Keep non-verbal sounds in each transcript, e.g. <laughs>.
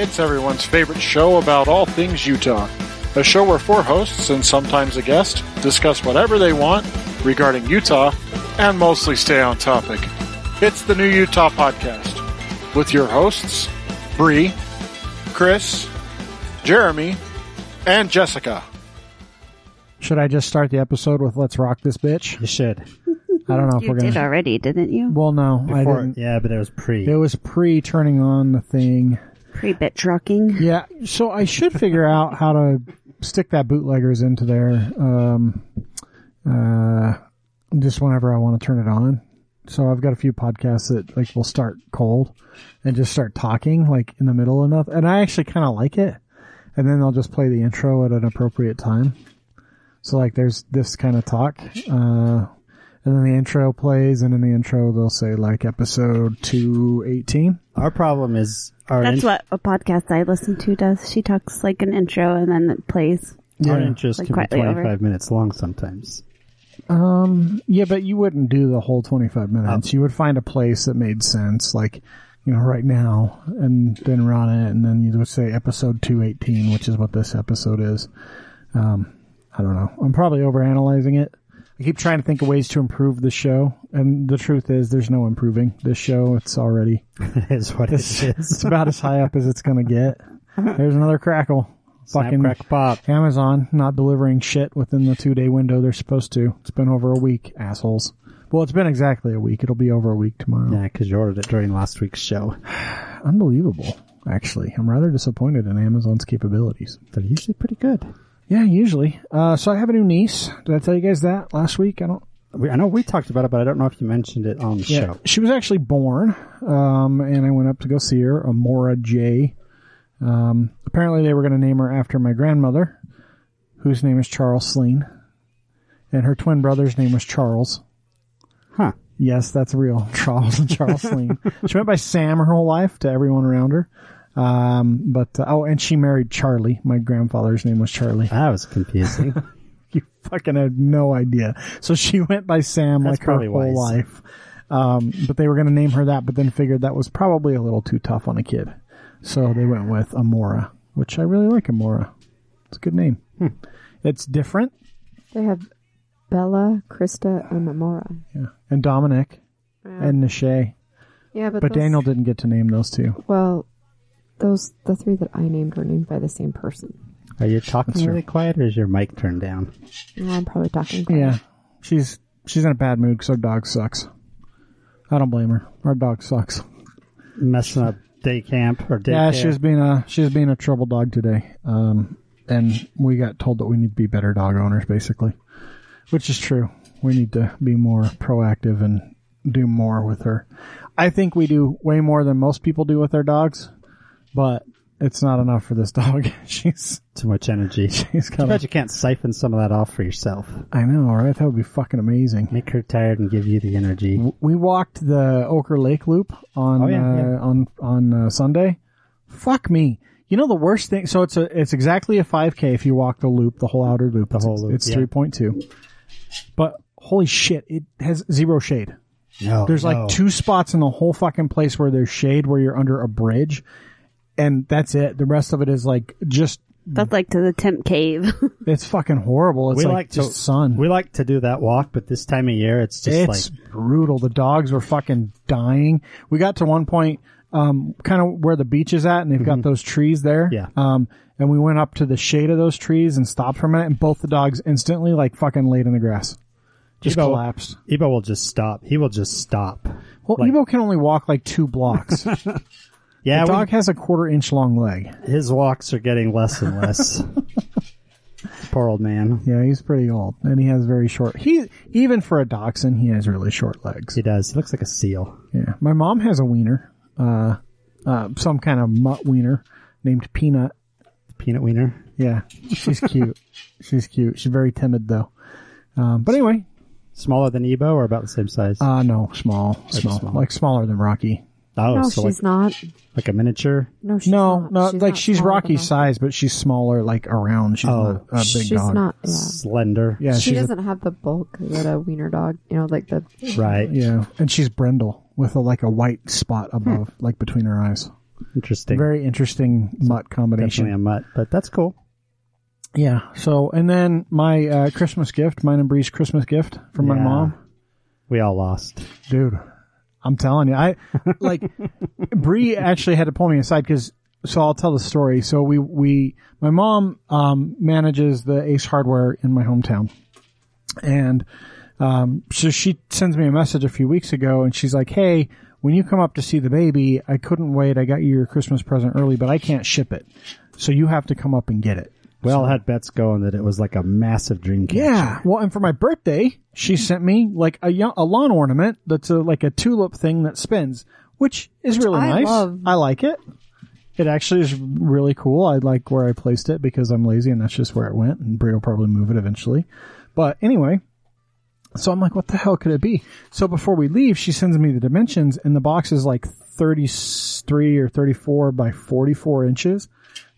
It's everyone's favorite show about all things Utah. A show where four hosts and sometimes a guest discuss whatever they want regarding Utah and mostly stay on topic. It's the New Utah Podcast with your hosts, Bree, Chris, Jeremy, and Jessica. Should I just start the episode with "Let's rock this bitch"? You should. I don't know if You we're did gonna. already, didn't you? Well, no, I Before- didn't. yeah, but it was pre. It was pre turning on the thing. Pre bit trucking. Yeah, so I should figure out how to stick that bootleggers into there. Um, uh, just whenever I want to turn it on. So I've got a few podcasts that like will start cold and just start talking like in the middle enough. and I actually kind of like it. And then they'll just play the intro at an appropriate time. So like there's this kind of talk, uh, and then the intro plays, and in the intro they'll say like episode two eighteen. Our problem is our That's in- what a podcast I listen to does. She talks like an intro and then it plays. our Yeah. interest Like can be quietly over. 25 minutes long sometimes. Um, yeah, but you wouldn't do the whole 25 minutes. You would find a place that made sense, like, you know, right now, and then run it, and then you would say episode 218, which is what this episode is. Um, I don't know. I'm probably overanalyzing it. I keep trying to think of ways to improve the show, and the truth is there's no improving this show. It's already, It <laughs> is what it it's, it's about as high up as it's gonna get. There's another crackle. <laughs> Snap, Fucking crack, pop. Amazon not delivering shit within the two day window they're supposed to. It's been over a week, assholes. Well, it's been exactly a week. It'll be over a week tomorrow. Yeah, because you ordered it during last week's show. <sighs> Unbelievable, actually. I'm rather disappointed in Amazon's capabilities. They're usually pretty good. Yeah, usually. Uh, so I have a new niece. Did I tell you guys that last week? I don't. I know we talked about it, but I don't know if you mentioned it on the show. She was actually born, um, and I went up to go see her, Amora J. Um, apparently they were going to name her after my grandmother, whose name is Charles Sleen, and her twin brother's name was Charles. Huh. Yes, that's real. <laughs> Charles and Charles Sleen. She went by Sam her whole life to everyone around her. Um, but, uh, oh, and she married Charlie. My grandfather's name was Charlie. That was confusing. <laughs> You fucking had no idea. So she went by Sam That's like her whole wise. life. Um, but they were going to name her that, but then figured that was probably a little too tough on a kid. So they went with Amora, which I really like Amora. It's a good name. Hmm. It's different. They have Bella, Krista, and Amora. Yeah. And Dominic and Nishay. Yeah, but But those- Daniel didn't get to name those two. Well, those the three that I named were named by the same person. Are you talking That's really quiet or is your mic turned down? Well, I'm probably talking. quiet. Yeah. She's, she's in a bad mood because our dog sucks. I don't blame her. Our dog sucks. Messing up day camp or day Yeah, care? she was being a she was being a trouble dog today. Um, and we got told that we need to be better dog owners, basically, which is true. We need to be more proactive and do more with her. I think we do way more than most people do with their dogs, but it's not enough for this dog. <laughs> she's Too much energy. <laughs> she's I got. bet you can't siphon some of that off for yourself. I know, right? That would be fucking amazing. Make her tired and give you the energy. We walked the Oquirrh Lake Loop on Oh, yeah, uh, yeah. on on uh, Sunday. Fuck me. You know the worst thing. So it's a it's exactly a 5K if you walk the loop, the whole outer loop. The whole loop, It's yeah. 3.2. But holy shit, it has zero shade. No, There's no. like two spots in the whole fucking place where there's shade, where you're under a bridge, and that's it. The rest of it is like just That's like to the temp cave. <laughs> it's fucking horrible. It's we like, like just to, sun. We like to do that walk, but this time of year, it's just it's like brutal. The dogs were fucking dying. We got to one point, um, kind of where the beach is at, and they've got those trees there. Mm-hmm. Yeah. Um, and we went up to the shade of those trees and stopped for a minute, and both the dogs instantly like fucking laid in the grass, just Ebo- collapsed. Ebo will just stop. He will just stop. Well, like- Evo can only walk like two blocks. <laughs> the Yeah, we- dog has a quarter inch long leg. his walks are getting less and less. <laughs> Poor old man. Yeah, he's pretty old, and he has very short. He even for a dachshund, he has really short legs. He does. He looks like a seal. Yeah, my mom has a wiener, uh, uh, some kind of mutt wiener named Peanut. Peanut wiener. Yeah, she's cute. <laughs> she's cute. She's very timid though. Um, but anyway, Smaller than Ebo or about the same size? uh, no, small, small, small. like smaller than Rocky. Oh, no, so like, she's not. like a miniature. No, she's No, not. no, She's like not she's smaller than Rocky's Rocky. size, but she's smaller, like around. She's Oh, not a big She's dog. not. Yeah. Slender. Yeah, she she's doesn't have the bulk that a wiener dog. You know, like the. Right. yeah, and she's brindle with a, like a white spot above, like between her eyes. Interesting. Very interesting mutt combination. Definitely a mutt, but that's cool. Yeah. So, and then my uh, Christmas gift, mine and Bree's Christmas gift from my mom, We all lost. dude. I'm telling you, I like <laughs> Bree actually had to pull me aside because. So I'll tell the story. So we we my mom um, manages the Ace Hardware in my hometown, and um, so she sends me a message a few weeks ago, and she's like, "Hey, when you come up to see the baby, I couldn't wait. I got you your Christmas present early, but I can't ship it, so you have to come up and get it." We all had bets going that it was like a massive dream catcher. Yeah. Well, and for my birthday, she sent me like a, yo- a lawn ornament that's a, like a tulip thing that spins, which is really I nice. love. I like it. It actually is really cool. I like where I placed it because I'm lazy and that's just where it went. And Bree will probably move it eventually. But anyway, so I'm like, what the hell could it be? So before we leave, she sends me the dimensions and the box is like 33 or 34 by 44 inches.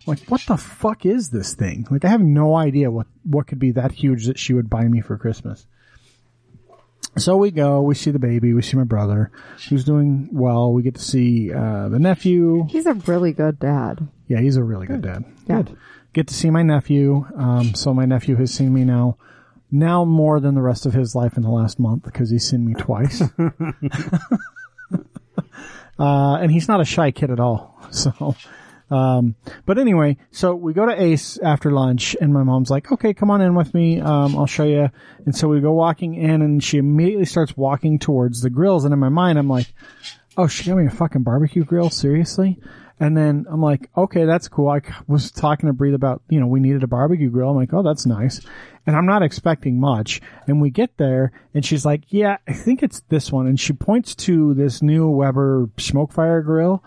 I'm like, what the fuck is this thing? Like, I have no idea what, what could be that huge that she would buy me for Christmas. So we go, we see the baby, we see my brother, who's doing well. We get to see, uh, the nephew. He's a really good dad. Yeah, he's a really good dad. Yeah. Get to see my nephew. Um, so my nephew has seen me now, now more than the rest of his life in the last month because he's seen me twice. <laughs> <laughs> uh, and he's not a shy kid at all. <laughs> So, um, but anyway, so we go to Ace after lunch and my mom's like, okay, come on in with me. Um, I'll show you. And so we go walking in and she immediately starts walking towards the grills. And in my mind, I'm like, oh, she got me a fucking barbecue grill? Seriously? And then I'm like, okay, that's cool. I was talking to Breathe about, you know, we needed a barbecue grill. I'm like, oh, that's nice. And I'm not expecting much. And we get there and she's like, yeah, I think it's this one. And she points to this new Weber SmokeFire grill.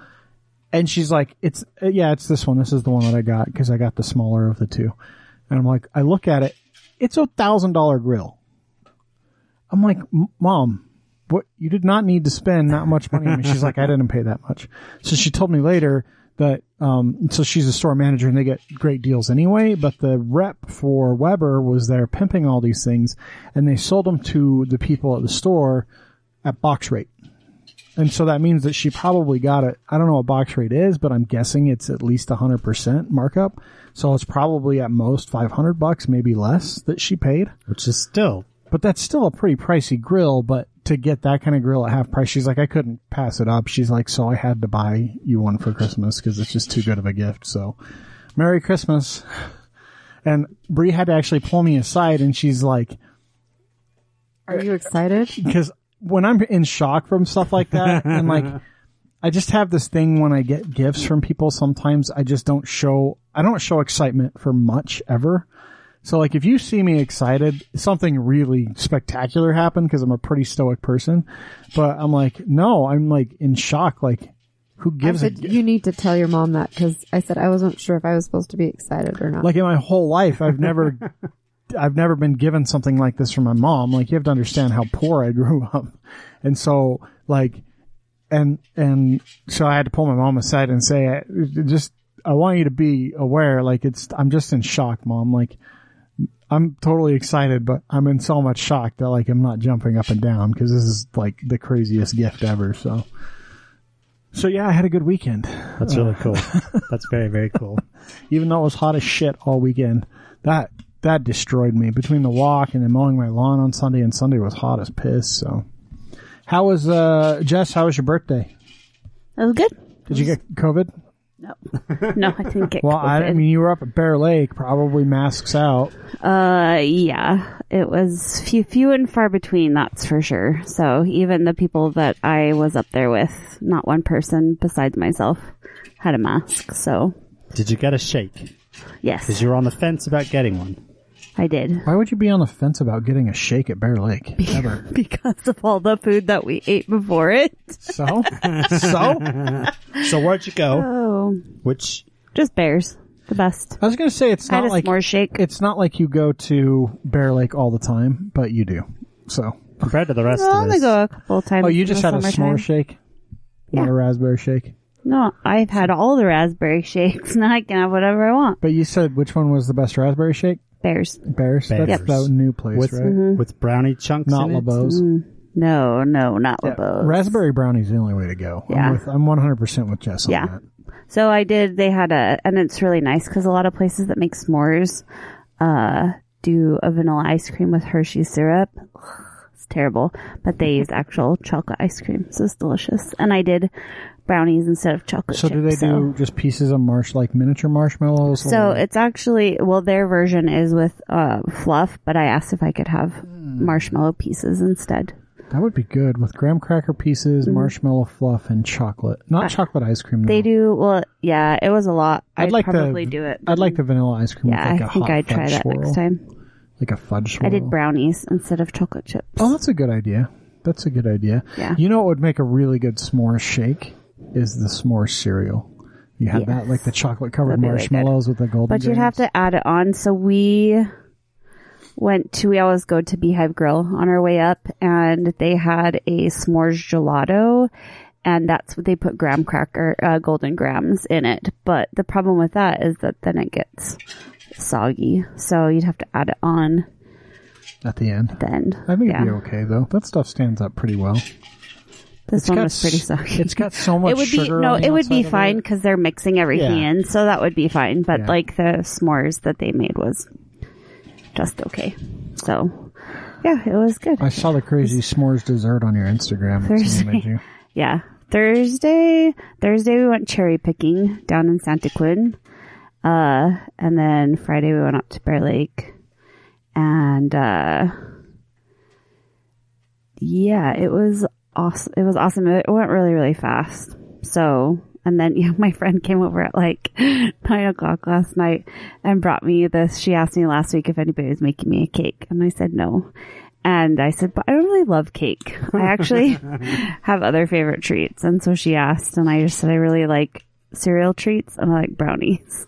And she's like, it's, uh, yeah, it's this one. This is the one that I got because I got the smaller of the two. And I'm like, I look at it. It's a thousand dollar grill. I'm like, mom, what, you did not need to spend that much money. She's like, I didn't pay that much. So she told me later that, um, so she's a store manager and they get great deals anyway, but the rep for Weber was there pimping all these things and they sold them to the people at the store at box rate. And so that means that she probably got it. I don't know what box rate is, but I'm guessing it's at least 100% markup. So it's probably at most 500 bucks, maybe less that she paid. Which is still But that's still a pretty pricey grill, but to get that kind of grill at half price, she's like, I couldn't pass it up. She's like, so I had to buy you one for Christmas because it's just too good of a gift. So Merry Christmas. And Bree had to actually pull me aside and she's like, Are you excited? <laughs> because when I'm in shock from stuff like that, and like, I just have this thing when I get gifts from people. Sometimes I just don't show, I don't show excitement for much ever. So like, if you see me excited, something really spectacular happened because I'm a pretty stoic person. But I'm like, no, I'm like in shock. Like, who I gives a said you need to tell your mom that because I said I wasn't sure if I was supposed to be excited or not. like in my whole life, I've never, <laughs> I've never been given something like this from my mom. Like you have to understand how poor I grew <laughs> up. And so like, and, and so I had to pull my mom aside and say, I- just, I want you to be aware, like it's, I'm just in shock, mom. Like, I'm totally excited, but I'm in so much shock that like I'm not jumping up and down because this is like the craziest gift ever. So, so yeah, I had a good weekend that's really <laughs> cool. That's very very cool. even though it was hot as shit all weekend. That that destroyed me between the walk and then mowing my lawn on Sunday and Sunday was hot as piss. So, how was uh Jess? How was your birthday? That was good. Did you get COVID? No, no, I didn't get <laughs> Well, I, I mean, you were up at Bear Lake, probably masks out. Uh, yeah, it was few, few and far between, that's for sure. So even the people that I was up there with, not one person besides myself had a mask. So Did you get a shake? yes, Because you were on the fence about getting one. I did. Why would you be on the fence about getting a shake at Bear Lake? Ever? <laughs> Because of all the food that we ate before it. So, so <laughs> So where'd you go? Oh, Which just bears. The best. I was gonna say it's I had not a like s'more shake. it's not like you go to Bear Lake all the time, but you do. So, compared to the rest I of only us, go a couple of times. oh, you in just the had a summertime. s'more shake, not a raspberry shake. No, I've had all the raspberry shakes. <laughs> Now I can have whatever I want. But you said which one was the best raspberry shake? Bears. Bears. Bears. That's the new place, with right? with brownie chunks Not in it. LaBeau's. No, no, not Yeah, LaBeau's. raspberry brownie's the only way to go. Yeah. I'm, with, I'm 100% with Jess on Yeah. that. So I did. They had a, and it's really nice because a lot of places that make s'mores uh, do a vanilla ice cream with Hershey syrup. It's terrible, but they use actual chocolate ice cream, so it's delicious. And I did brownies instead of chocolate. Chips. So chip, do they so. do just pieces of marsh, like miniature marshmallows? So or- it's actually well, their version is with uh, fluff, but I asked if I could have Hmm. marshmallow pieces instead. that would be good with graham cracker pieces, marshmallow fluff, and chocolate. Not chocolate ice cream. They do well. Yeah, it was a lot. I'd, I'd like probably the, do it. I'd like the vanilla ice cream yeah, with like I think I'd try that swirl, next time. like a fudge swirl. I did brownies instead of chocolate chips. Oh, that's a good idea. That's a good idea. Yeah. You know what would make a really good s'more shake is the s'more cereal. You had that like the chocolate covered That'd really marshmallows with the golden. But you'd have to add it on. So we went to, we always go to Beehive Grill on our way up and they had a s'mores gelato and that's what they put graham cracker, uh, Golden Grahams in it. But the problem with that is that then it gets soggy. So you'd have to add it on at the end. at the end. I think yeah. it'd be okay though. That stuff stands up pretty well. This It's one got was pretty sucky. It's got so much it would be no, it would be fine because they're mixing everything Yeah. in, so that would be fine. But Yeah. like the s'mores that they made was just okay. So yeah, it was good. I saw the crazy s'mores dessert on your Instagram. Thursday. <laughs> Yeah, Thursday. Thursday we went cherry picking down in Santaquin, uh, and then Friday we went up to Bear Lake, and uh, yeah, it was awesome. It was awesome. It went really really fast. So. And then, <laughs> yeah, my friend came over at like <laughs> nine o'clock last night and brought me this. She asked me last week if anybody was making me a cake, and I said no. And I said, but I don't really love cake. I actually <laughs> have other favorite treats. And so she asked, and I just said, I really like cereal treats and I like brownies.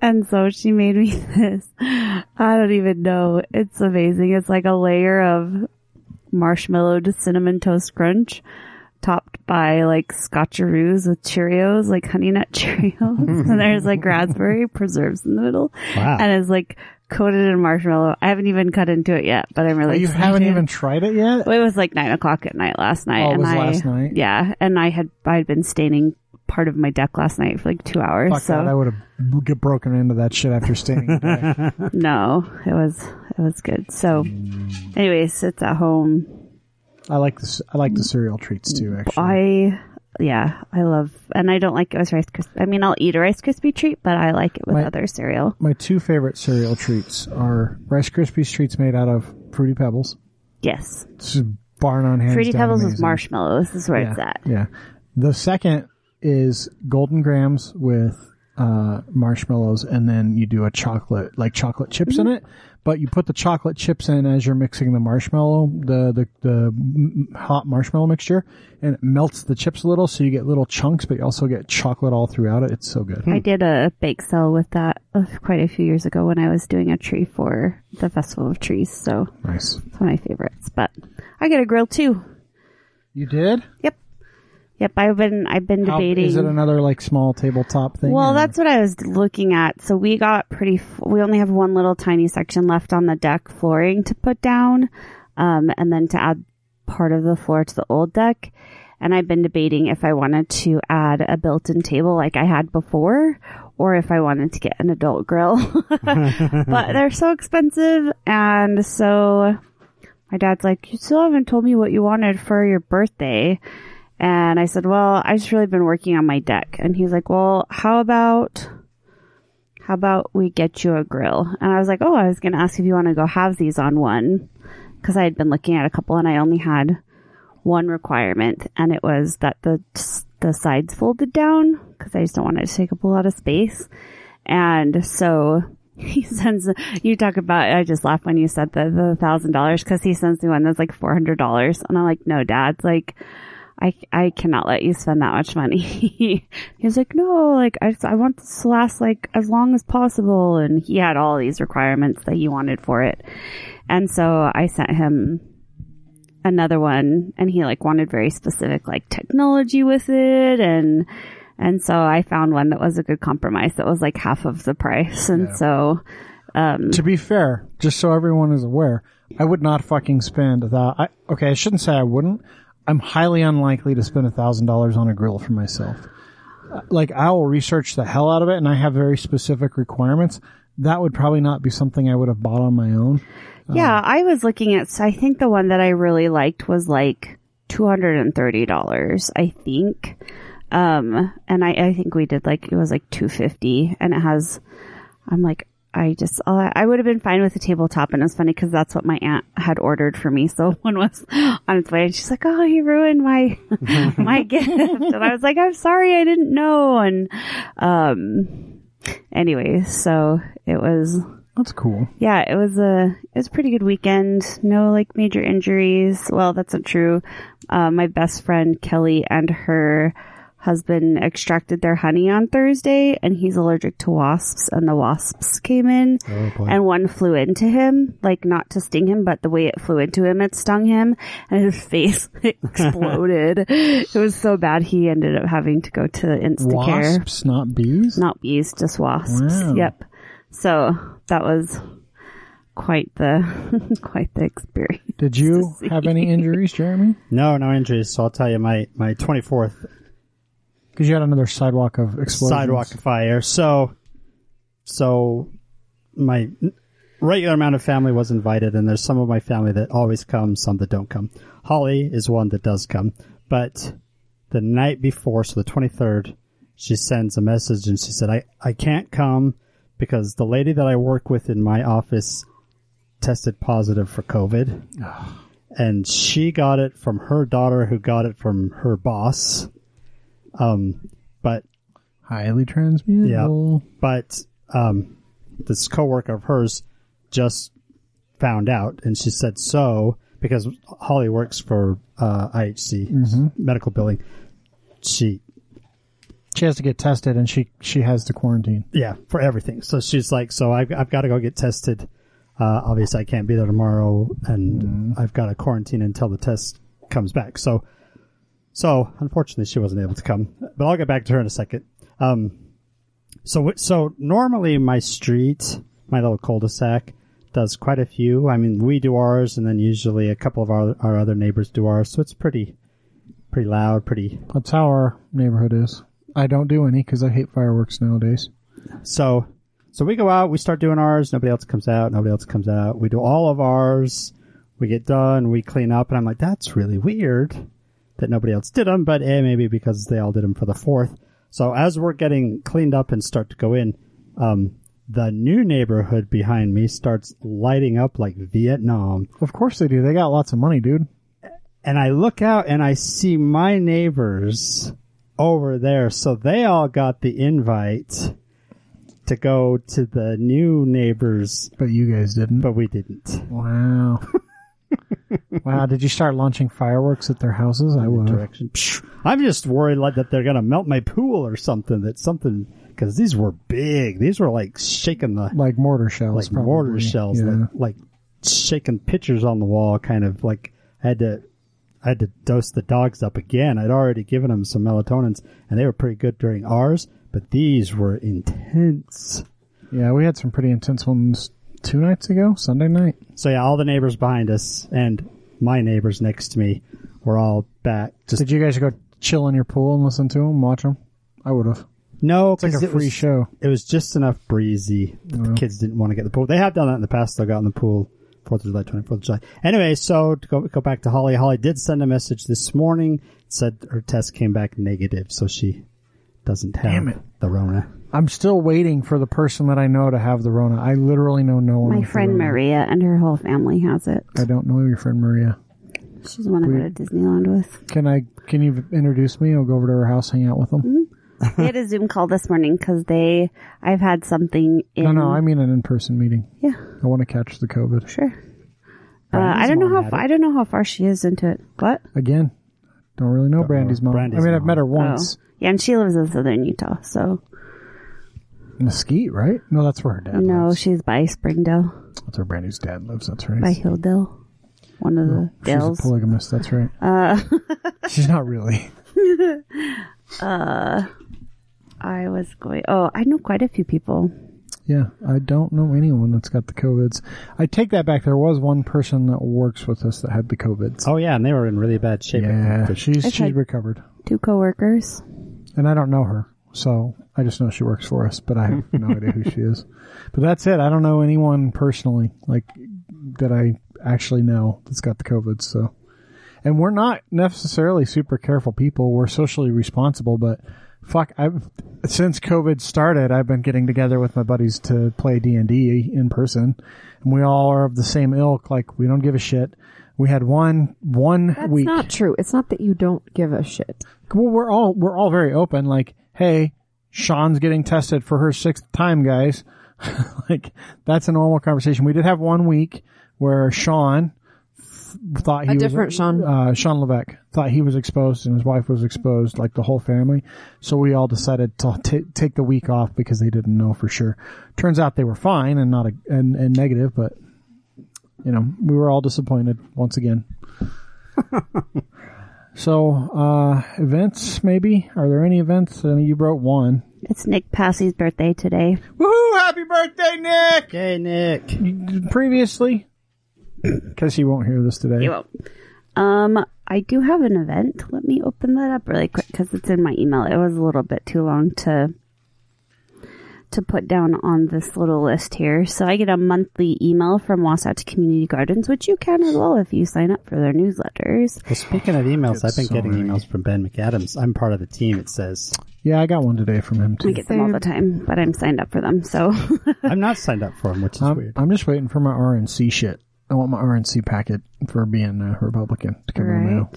and so she made me this. I don't even know. It's amazing. It's like a layer of marshmallow to cinnamon toast crunch topped by like scotcheroos with Cheerios, like honey nut Cheerios. <laughs> and there's like raspberry preserves in the middle. Wow. And it's like coated in marshmallow. I haven't even cut into it yet, but I'm really oh, you excited. haven't even tried it yet. Well, it was like nine o'clock at night last night. Oh, it and was I, last night? Yeah, and I had I had been staining part of my deck last night for like two hours. Fuck so that! I would have get broken into that shit after staying. <laughs> no, it was it was good. So, anyways, it's at home. I like this. I like the cereal treats too. Actually, I yeah, I love, and I don't like it with Rice Krispie. I mean, I'll eat a Rice Krispie treat, but I like it with My- other cereal. my two favorite cereal treats are Rice Krispies treats made out of Fruity Pebbles. Yes, It's just bar none hands Fruity Pebbles with amazing. marshmallows is where yeah, it's at. Yeah. The second is Golden Grahams with uh, marshmallows, and then you do a chocolate, like chocolate chips Mm-hmm. in it. But you put the chocolate chips in as you're mixing the marshmallow, the the the hot marshmallow mixture, and it melts the chips a little, so you get little chunks, but you also get chocolate all throughout it. It's so good. I did a bake sale with that uh, quite a few years ago when I was doing a tree for the Festival of Trees. So Nice. it's one of my favorites. But I get a grill too. You did? Yep. Yep. I've been I've been How- debating. is it another like small tabletop thing? well, or- that's what I was looking at. So we got pretty. F- we only have one little tiny section left on the deck flooring to put down, um, and then to add part of the floor to the old deck. And I've been debating if I wanted to add a built-in table like I had before, or if I wanted to get an adult grill. <laughs> but <laughs> they're so expensive, and so my dad's like, "You still haven't told me what you wanted for your birthday." And I said, well, I just really been working on my deck. And he's like, well, how about, how about we get you a grill? And I was like, oh, I was going to ask if you want to go have these on one. Cause I had been looking at a couple and I only had one requirement and it was that the, the sides folded down cause I just don't want it to take up a lot of space. And so <laughs> he sends, you talk about, I just laughed when you said the, the thousand dollars cause he sends me one that's like $400. And I'm like, no, dad, like, I, I cannot let you spend that much money. <laughs> he was like, no, like, I, I want this to last like as long as possible. And he had all these requirements that he wanted for it. And so I sent him another one and he like wanted very specific like technology with it and, and so I found one that was a good compromise that was like half of the price. And so, um, to be fair, just so everyone is aware, I would not fucking spend that. I, okay, I shouldn't say I wouldn't. I'm highly unlikely to spend a thousand dollars on a grill for myself. like I will research the hell out of it, and I have very specific requirements. That would probably not be something I would have bought on my own. Yeah, I was looking at. I think the one that I really liked was like two hundred and thirty dollars. I think, um, and I, I think we did like it was like two fifty, and it has. I'm like, I just, uh, I would have been fine with the tabletop, and it's funny because that's what my aunt had ordered for me. So <laughs> one was on its way, and she's like, "Oh, you ruined my <laughs> my gift," and I was like, "I'm sorry, I didn't know." And um, anyway, so it was That's cool. yeah, it was a it was a pretty good weekend. No like major injuries. Well, that's not true. Uh, my best friend Kelly and her husband extracted their honey on Thursday, and he's allergic to wasps, and the wasps came in, Oh and one flew into him, like not to sting him, but the way it flew into him, it stung him, and his face <laughs> exploded. <laughs> it was so bad he ended up having to go to Instacare. Wasps, not bees. Not bees, just wasps. Wow. Yep. So that was quite the <laughs> quite the experience. Did you have any injuries, Jeremy? No, no injuries. So I'll tell you, my my twenty fourth Because you had another sidewalk of explosions. sidewalk fire. So, so my regular amount of family was invited, and there's some of my family that always come, some that don't come. Holly is one that does come, but the night before, so the 23rd, she sends a message and she said, I, I can't come because the lady that I work with in my office tested positive for COVID. And she got it from her daughter who got it from her boss. Um, but Highly transmittable. but um, this coworker of hers just found out, and she said so because Holly works for uh, IHC medical billing. She She has to get tested, and she she has to quarantine. yeah for everything. So she's like, so I've I've got to go get tested. Uh, obviously, I can't be there tomorrow, and I've got to quarantine until the test comes back. So, so unfortunately, she wasn't able to come. But I'll get back to her in a second. Um, so so normally my street, my little cul-de-sac, does quite a few. I mean, we do ours, and then usually a couple of our our other neighbors do ours. So it's pretty pretty loud, pretty That's how our neighborhood is. I don't do any because I hate fireworks nowadays. So, so we go out, we start doing ours. Nobody else comes out. Nobody else comes out. We do all of ours. We get done. We clean up, and I'm like, that's really weird that nobody else did them. But eh, maybe because they all did them for the fourth. So as we're getting cleaned up and start to go in, um, the new neighborhood behind me starts lighting up like Vietnam. Of course they do. They got lots of money, dude. And I look out and I see my neighbors over there. So they all got the invite to go to the new neighbors, But you guys didn't. but we didn't. Wow. <laughs> wow. Did you start launching fireworks at their houses? I would. Direction. I'm just worried like that they're gonna melt my pool or something. That something because these were big. These were like shaking the Like mortar shells. like probably. mortar shells, Yeah. like like shaking pictures on the wall. Kind of like I had to. I had to dose the dogs up again. I'd already given them some melatonins, and they were pretty good during ours. But these were intense. yeah, we had some pretty intense ones two nights ago, Sunday night. So yeah, all the neighbors behind us and my neighbors next to me were all back. Just Did you guys go chill in your pool and listen to them, watch them? I would have. no, It's like a it free was, show. It was just enough breezy that the kids didn't want to get in the pool. They have done that in the past. They got in the pool Fourth of July, twenty fourth of July. Anyway, so to go go back to Holly. Holly did send a message this morning. Said her test came back negative, so she doesn't have Damn it. the Rona. I'm still waiting for the person that I know to have the Rona. I literally know no one. My with the friend Rona. Maria and her whole family has it. I don't know your friend Maria. She's the one I go to Disneyland with. Can I? Can you introduce me? I'll go over to her house, hang out with them. They had a Zoom call this morning because they. I've had something in. No, no, I mean an in-person meeting. Yeah, I want to catch the COVID sure. Uh, I don't know how had fa- I don't know how far she is into it. What? again. Don't really know Brandy's mom. Brandy's I mean, I've mom. met her once. Oh. Yeah, and she lives in southern Utah, so Mesquite, right? No, that's where her dad lives. no, lives. she's by Springdale, That's where Brandy's dad lives. That's right. by Hildale, one of the Dells. She's a dales. polygamist. That's right. Uh, <laughs> She's not really. <laughs> I was going. Oh, I know quite a few people. Yeah, I don't know anyone that's got the COVIDs. I take that back. There was one person that works with us that had the COVIDs. Oh yeah, and they were in really bad shape. yeah, But she's I've she's had- recovered, Two coworkers. and I don't know her. So I just know she works for us, but I have no idea who she is. <laughs> But that's it. I don't know anyone personally, like that I actually know that's got the COVID. So, and we're not necessarily super careful people. We're socially responsible, but fuck, I've since COVID started, I've been getting together with my buddies to play D and D in person, and we all are of the same ilk. Like we don't give a shit. We had one one That's week. not true. It's not that you don't give a shit. well, we're all we're all very open. Like, hey, Sean's getting tested for her sixth time, guys. <laughs> like, that's a normal conversation. We did have one week where Sean th- thought he A was different Sean. uh, Sean Levesque thought he was exposed and his wife was exposed, like the whole family. So we all decided to t- take the week off because they didn't know for sure. Turns out they were fine and not a, and, and negative, but you know, we were all disappointed once again. <laughs> so, uh, events maybe? Are there any events? I mean, you wrote one. It's Nick Passy's birthday today. Woohoo! Happy birthday, Nick! Hey, Nick. Previously, because he won't hear this today. You won't. Um, I do have an event. Let me open that up really quick because it's in my email. It was a little bit too long to to put down on this little list here. So I get a monthly email from Wasatch Community Gardens, which you can as well if you sign up for their newsletters. Well, speaking of emails, I've been so getting many. emails from Ben McAdams. I'm part of the team. It says Yeah, I got one today from him We too. get them all the time, but I'm signed up for them. So <laughs> I'm not signed up for them, which is I'm, weird. I'm just waiting for my RNC shit. I want my RNC packet for being a Republican to come in the mail.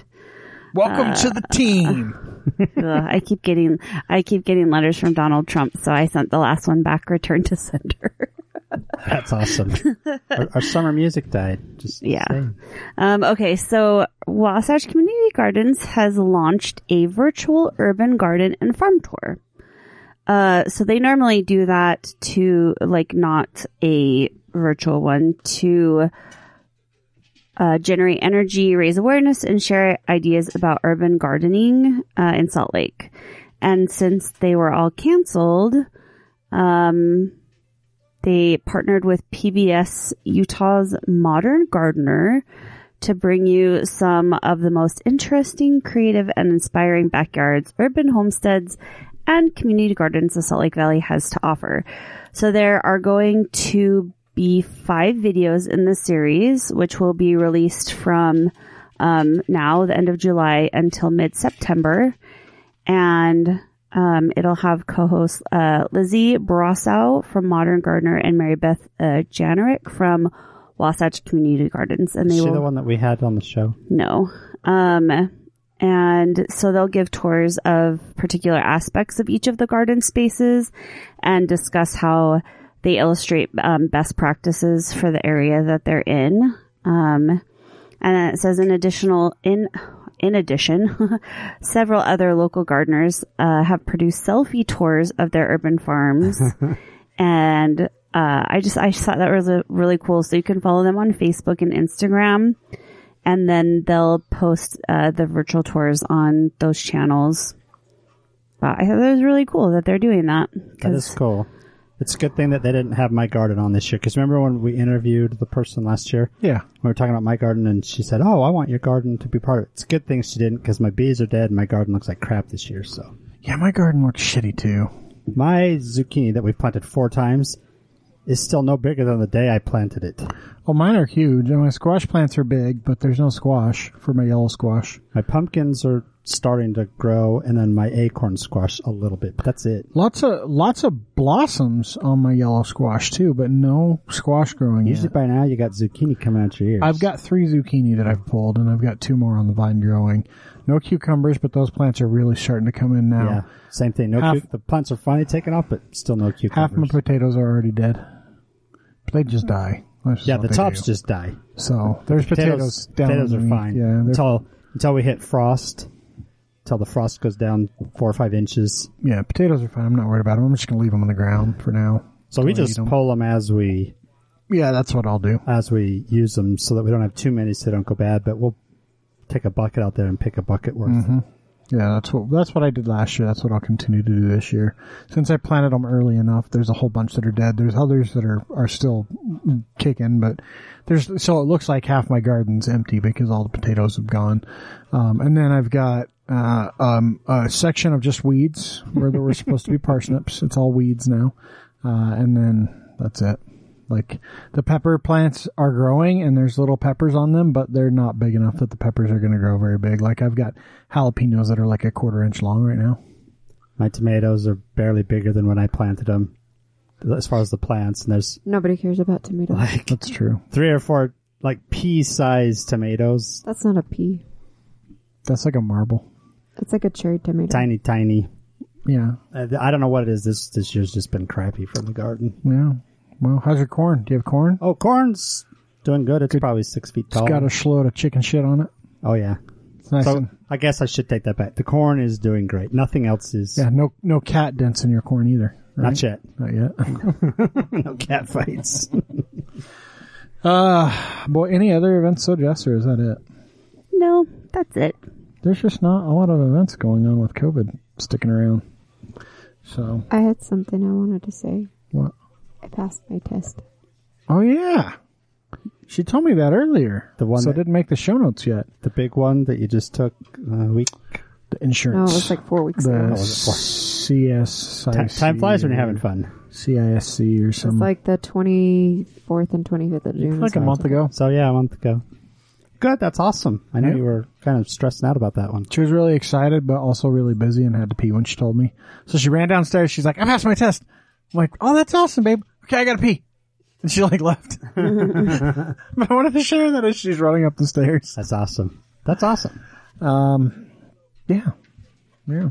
Welcome to the team. <laughs> Ugh, I keep getting I keep getting letters from Donald Trump, so I sent the last one back, return to sender. <laughs> That's awesome. our, our summer music died. Just Yeah. Um, okay, so Wasatch Community Gardens has launched a virtual urban garden and farm tour. Uh, so they normally do that to, like, not a virtual one, to uh, generate energy, raise awareness, and share ideas about urban gardening uh, in Salt Lake. And since they were all canceled, um, they partnered with PBS Utah's Modern Gardener to bring you some of the most interesting, creative, and inspiring backyards, urban homesteads, and community gardens the Salt Lake Valley has to offer. So there are going to be five videos in the series, which will be released from um, now, the end of July, until mid-September. And um, it'll have co-hosts uh, Lizzie Brossow from Modern Gardener and Mary Beth uh, Janerick from Wasatch Community Gardens, and they Is she will the one that we had on the show? no. Um, and so they'll give tours of particular aspects of each of the garden spaces and discuss how they illustrate um, best practices for the area that they're in. Um, and then it says in additional in in addition, <laughs> several other local gardeners uh, have produced selfie tours of their urban farms, <laughs> and uh, I just I just thought that was a really cool. So you can follow them on Facebook and Instagram, and then they'll post uh, the virtual tours on those channels. But I thought that was really cool that they're doing that. That is cool. It's a good thing that they didn't have my garden on this year. Because remember when we interviewed the person last year? Yeah. We were talking about my garden, and she said, "Oh, I want your garden to be part of it." It's a good thing she didn't, because my bees are dead, and my garden looks like crap this year. So Yeah, my garden looks shitty too. my zucchini that we've planted four times is still no bigger than the day I planted it. Well, mine are huge, and my squash plants are big, but there's no squash for my yellow squash. My pumpkins are starting to grow, and then my acorn squash a little bit. But that's it. Lots of lots of blossoms on my yellow squash too, but no squash growing Usually yet. by now you got zucchini coming out your ears. I've got three zucchini that I've pulled, and I've got two more on the vine growing. No cucumbers, but those plants are really starting to come in now. yeah, same thing. No, Half- cu- the plants are finally taken off, but still no cucumbers. Half my potatoes are already dead. But they just mm-hmm. die. Yeah, the tops do. just die. So there's potatoes, down potatoes are fine. Yeah, until until we hit frost. Until the frost goes down four or five inches. yeah, potatoes are fine. I'm not worried about them. I'm just gonna leave them on the ground for now. So we just eat 'em. pull them as we Yeah, that's what I'll do. as we use them, so that we don't have too many, so they don't go bad. But we'll take a bucket out there and pick a bucket worth. Mm-hmm. Yeah, that's what that's what I did last year. That's what I'll continue to do this year. Since I planted them early enough, there's a whole bunch that are dead. There's others that are are still kicking, but there's so it looks like half my garden's empty because all the potatoes have gone. Um, and then I've got uh, um, a section of just weeds where there were supposed to be parsnips. It's all weeds now, uh, and then that's it. Like the pepper plants are growing and there's little peppers on them, but they're not big enough that the peppers are going to grow very big. Like I've got jalapenos that are like a quarter inch long right now. My tomatoes are barely bigger than when I planted them, as far as the plants. And there's Nobody cares about tomatoes. like That's true. three or four like pea-sized tomatoes, That's not a pea. That's like a marble. It's like a cherry tomato. tiny, tiny. Yeah. Uh, I don't know what it is. This this year's just been crappy from the garden. Yeah. Well, how's your corn? Do you have corn? Oh, corn's doing good. It's probably six feet It's tall. got a shitload of chicken shit on it. oh yeah. It's nice. So and, I guess I should take that back. The corn is doing great. Nothing else is. yeah, no no cat dents in your corn either. Right? Not yet. Not yet. <laughs> <laughs> no cat fights. <laughs> uh, boy, any other events, so Jess, or is that it? No, that's it. There's just not a lot of events going on with COVID sticking around. So, I had something I wanted to say. what? I passed my test. Oh yeah, she told me that earlier. The one so I that- didn't make the show notes yet. the big one that you just took a week. The No, insurance. it was like four weeks the ago. Oh, CSIC. Ti- time flies when you're having fun. CISC or something. It's some like the 24th and 25th of June. like a month ago. So yeah, a month ago. Good. That's awesome. I know Yeah. you were kind of stressing out about that one. She was really excited, but also really busy and had to pee when she told me. So she ran downstairs. She's like, I passed my test. I'm like, oh, that's awesome, babe. Okay, I gotta pee. And she like left. <laughs> <laughs> but I wanted to share that as she's running up the stairs. That's awesome. That's awesome. Um, yeah, yeah.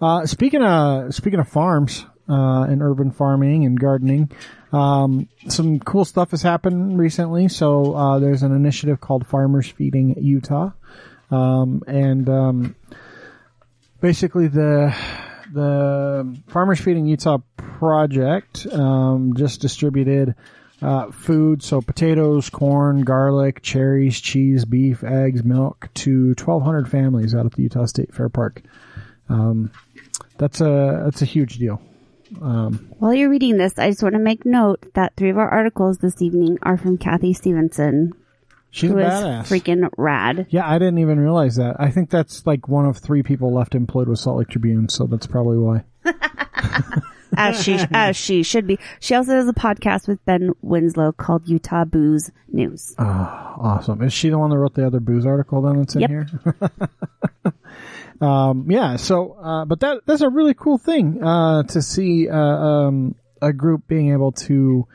Uh, speaking of speaking of farms uh, and urban farming and gardening, um, some cool stuff has happened recently. So uh, there's an initiative called Farmers Feeding Utah, um, and um, basically the the Farmers Feeding Utah project um, just distributed uh, food, so potatoes, corn, garlic, cherries, cheese, beef, eggs, milk to 1,200 families out at the Utah State Fair Park. Um, that's a that's a huge deal. While you're reading this, I just want to make note that three of our articles this evening are from Kathy Stephenson, She's a who is badass. freaking rad. yeah, I didn't even realize that. I think that's like one of three people left employed with Salt Lake Tribune, so that's probably why. <laughs> as she as she should be. She also has a podcast with Ben Winslow called Utah Booze News. Awesome. Is she the one that wrote the other booze article then that's in Yep. here? <laughs> um, yeah. So, uh, but that that's a really cool thing uh, to see uh, um, a group being able to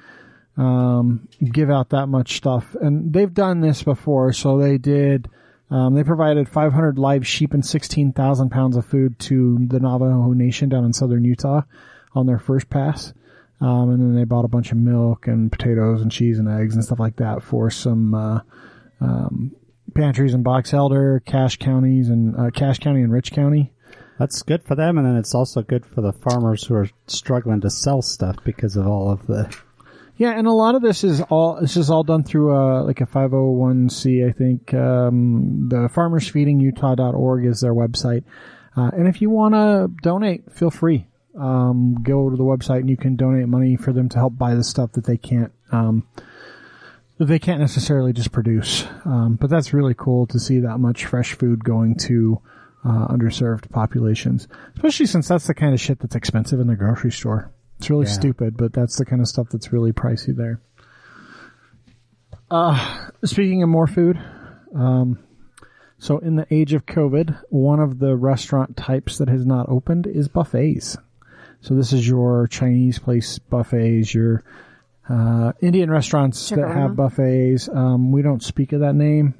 um, give out that much stuff, and they've done this before. So they did. Um, they provided 500 live sheep and 16,000 pounds of food to the Navajo Nation down in southern Utah on their first pass. Um, and then they bought a bunch of milk and potatoes and cheese and eggs and stuff like that for some uh, um, pantries in Box Elder, Cache counties, and uh, Cache County and Rich County. That's good for them, and then it's also good for the farmers who are struggling to sell stuff because of all of the. Yeah, and a lot of this is all this is all done through uh, like a 501c. I think um, the FarmersFeedingUtah.org is their website, uh, and if you want to donate, feel free. Um, go to the website and you can donate money for them to help buy the stuff that they can't um, that they can't necessarily just produce. Um, but that's really cool to see that much fresh food going to uh, underserved populations, especially since that's the kind of shit that's expensive in the grocery store. It's really Yeah. stupid, but that's the kind of stuff that's really pricey there. Uh, speaking of more food, um, so in the age of COVID, one of the restaurant types that has not opened is buffets. So this is your Chinese place buffets, your uh, Indian restaurants that have buffets. Um, we don't speak of that name.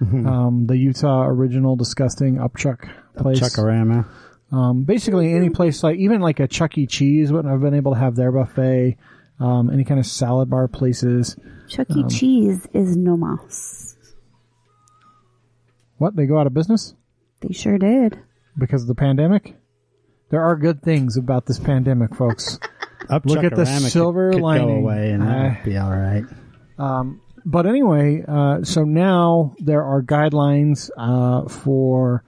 Um, the Utah original disgusting Upchuck place. Chuck-A-Rama. Um, basically any place like even like a Chuck E. Cheese wouldn't have been able to have their buffet. Um, any kind of salad bar places. Chuck E. Cheese is no mas. What they go out of business They sure did. because of the pandemic. There are good things about this pandemic, folks. <laughs> Up Look at the Chuck-A-Rama could- silver could, lining. Go away and Ah. that'd be all right. but anyway, uh, so now there are guidelines uh, for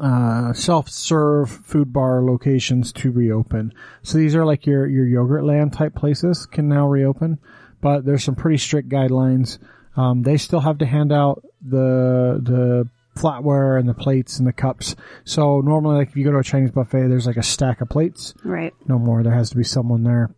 uh, self-serve food bar locations to reopen. So these are like your your Yogurtland type places can now reopen, but there's some pretty strict guidelines. Um, they still have to hand out the the flatware and the plates and the cups. So normally, like if you go to a Chinese buffet, there's like a stack of plates. Right. No more. There has to be someone there.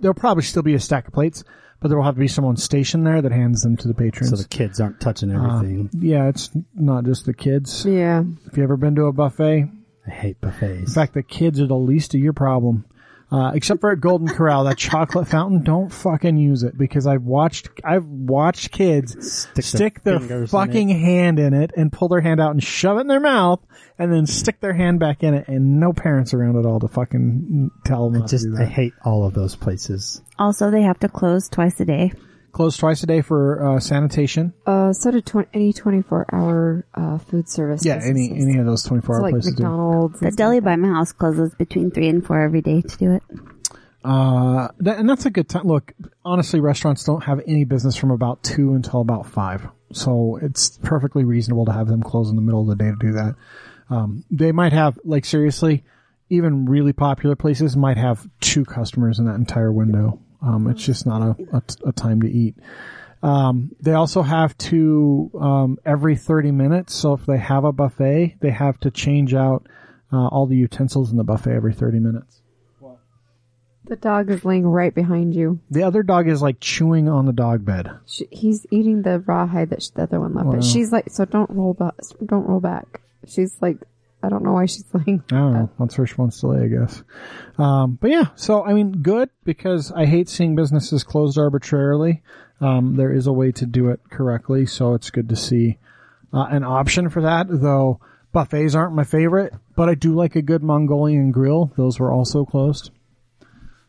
There'll probably still be a stack of plates, but there will have to be someone stationed there that hands them to the patrons. So the kids aren't touching Uh, everything. yeah, it's not just the kids. Yeah. If you ever been to a buffet, I hate buffets. in fact, the kids are the least of your problem. Uh, except for at Golden Corral, that chocolate fountain, don't fucking use it because I've watched, I've watched kids Stick stick, their their, fingers in fucking hand in it and pull their hand out and shove it in their mouth and then stick their hand back in it and no parents around at all to fucking tell them I just to do I hate all of those places. Also, they have to close twice a day. Closed twice a day for uh, sanitation. Uh, so do tw- any 24 hour, uh, food service. Yeah, any businesses. any of those twenty four So hour like places. do. McDonald's. The and deli by my house closes between three and four every day to do it. Uh, that, and that's a good time. Look, honestly, restaurants don't have any business from about two until about five. So it's perfectly reasonable to have them close in the middle of the day to do that. Um, they might have, like, seriously, even really popular places might have two customers in that entire window. Um, it's just not a, a, a time to eat. Um, they also have to, um, every 30 minutes. So if they have a buffet, they have to change out, uh, all the utensils in the buffet every 30 minutes. The dog is laying right behind you. The other dog is like chewing on the dog bed. She, he's eating the rawhide that sh- the other one left. Wow. But she's like, so don't roll back. Don't roll back. She's like, I don't know why she's <laughs> laying. I don't know. That's where she wants to lay, I guess. Um, but yeah, so I mean, good because I hate seeing businesses closed arbitrarily. Um, there is a way to do it correctly, so it's good to see uh, an option for that. Though buffets aren't my favorite, but I do like a good Mongolian grill. Those were also closed.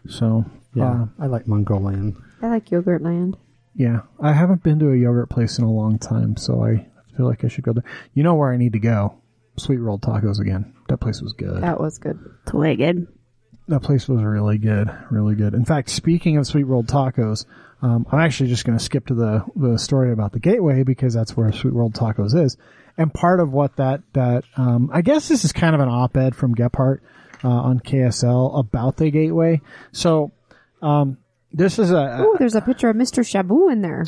So Yeah, uh, I like Mongolian. I like Yogurtland. yeah, I haven't been to a yogurt place in a long time, so I feel like I should go there. You know where I need to go? Sweet rolled tacos again. That place was good. That was good. It's way good. That place was really good, really good. In fact, speaking of sweet rolled tacos, um, I'm actually just going to skip to the the story about the Gateway because that's where sweet rolled tacos is. And part of what that that um, I guess this is kind of an op-ed from Gephardt uh, on KSL about the Gateway. So um, this is a Oh, there's a picture of Mr. Shabu in there.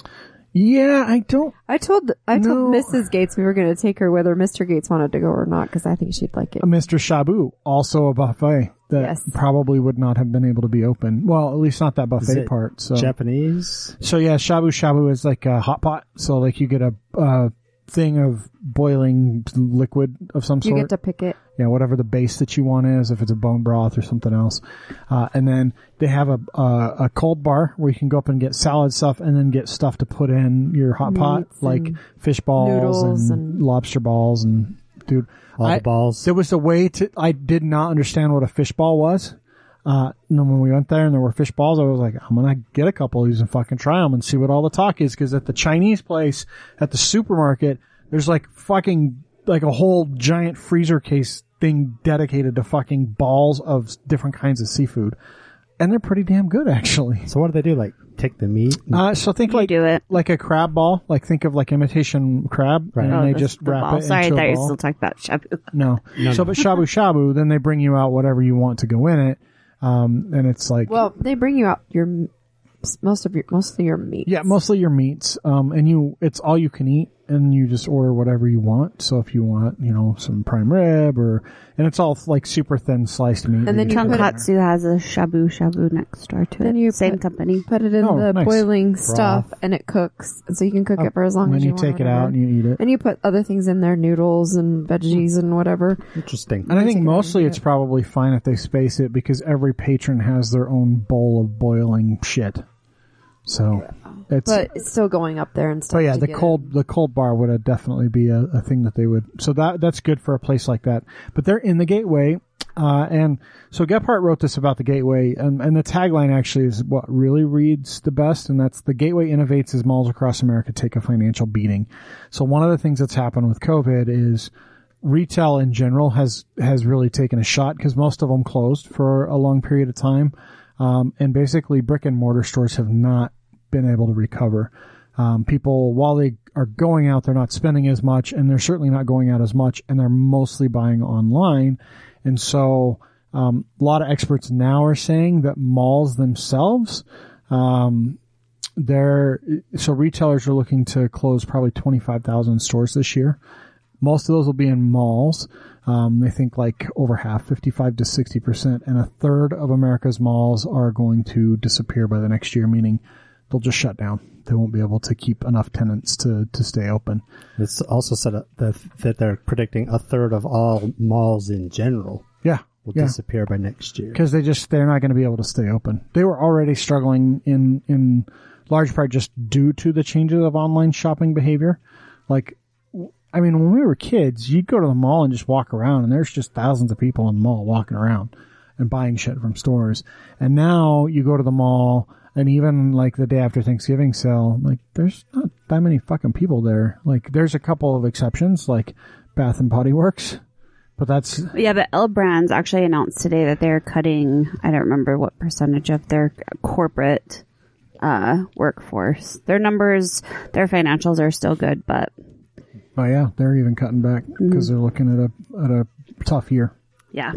Yeah. I don't I told I told No. Mrs. Gates we were going to take her whether Mr. Gates wanted to go or not because I think she'd like it. Mr. Shabu, also a buffet that Yes. probably would not have been able to be open. Well, at least not that buffet it part. So Japanese. So yeah, shabu shabu is like a hot pot. So like you get a, a thing of boiling liquid of some sort. You get to pick it. yeah, whatever the base that you want is, if it's a bone broth or something else. Uh, and then they have a, a a cold bar where you can go up and get salad stuff, and then get stuff to put in your hot pot, Meats like and fish balls noodles and, and- lobster balls, and dude, All I- the balls. there was a way to. I did not understand what a fish ball was. Uh, and then when we went there and there were fish balls, I was like, I'm gonna get a couple of these and fucking try them and see what all the talk is. Cause at the Chinese place, at the supermarket, there's like fucking, like a whole giant freezer case thing dedicated to fucking balls of different kinds of seafood. And they're pretty damn good actually. So what do they do? Like take the meat? and- Uh, so think You like, do it. like a crab ball, like think of like imitation crab Right. and Oh, they just the wrap ball. it Sorry, I thought you were still talking about shabu. No. so, but shabu shabu, then they bring you out whatever you want to go in it. Um, and it's like, Well, they bring you out your most of your most of your meat. yeah, mostly your meats. Um, and you, it's all you can eat and you just order whatever you want. So if you want, you know, some prime rib or, and it's all like super thin sliced meat. And then that you Tonkatsu has a shabu shabu next door to Then it. you Same put- company. Put it in Oh, the nice. boiling stuff and it cooks, and so you can cook oh, it for as long as you, you want. And you take it out and you eat it. And you put other things in there, noodles and veggies and whatever. Interesting. And I think take it out mostly it's it. probably fine if they space it because every patron has their own bowl of boiling shit. So it's, But it's still going up there and stuff. But yeah, the cold it. the cold bar would uh, definitely be a, a thing that they would. So that that's good for a place like that. But they're in the gateway, uh, and so Gephardt wrote this about the gateway, and, and the tagline actually is what really reads the best, and that's the gateway innovates as malls across America take a financial beating. So one of the things that's happened with COVID is retail in general has has really taken a shot because most of them closed for a long period of time, um, and basically brick and mortar stores have not been able to recover. Um, people, while they are going out, they're not spending as much, and they're certainly not going out as much, and they're mostly buying online. And so, um, a lot of experts now are saying that malls themselves, um, they're so retailers are looking to close probably 25,000 stores this year. Most of those will be in malls. Um, they think like over half, 55 to 60 percent, and a third of America's malls are going to disappear by the next year, meaning they'll just shut down. They won't be able to keep enough tenants to, to stay open. It's also said that, that they're predicting a third of all malls in general Yeah. will Yeah. disappear by next year. because they just they're not going to be able to stay open. They were already struggling in in large part just due to the changes of online shopping behavior. Like, I mean, when we were kids, you'd go to the mall and just walk around, and there's just thousands of people in the mall walking around and buying shit from stores. And now you go to the mall, and even like the day after Thanksgiving sale, like there's not that many fucking people there. Like, there's a couple of exceptions, like Bath and Body Works. But that's Yeah, but L Brands actually announced today that they're cutting, I don't remember what percentage of their corporate uh, workforce. Their numbers, their financials are still good, but Oh yeah, they're even cutting back because they're looking at a at a tough year, yeah.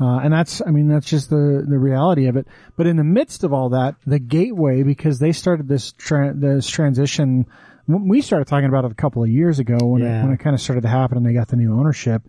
uh, and that's I mean that's just the the reality of it. But in the midst of all that, the gateway because they started this tra- this transition. We started talking about it a couple of years ago when it, when it kind of started to happen and they got the new ownership.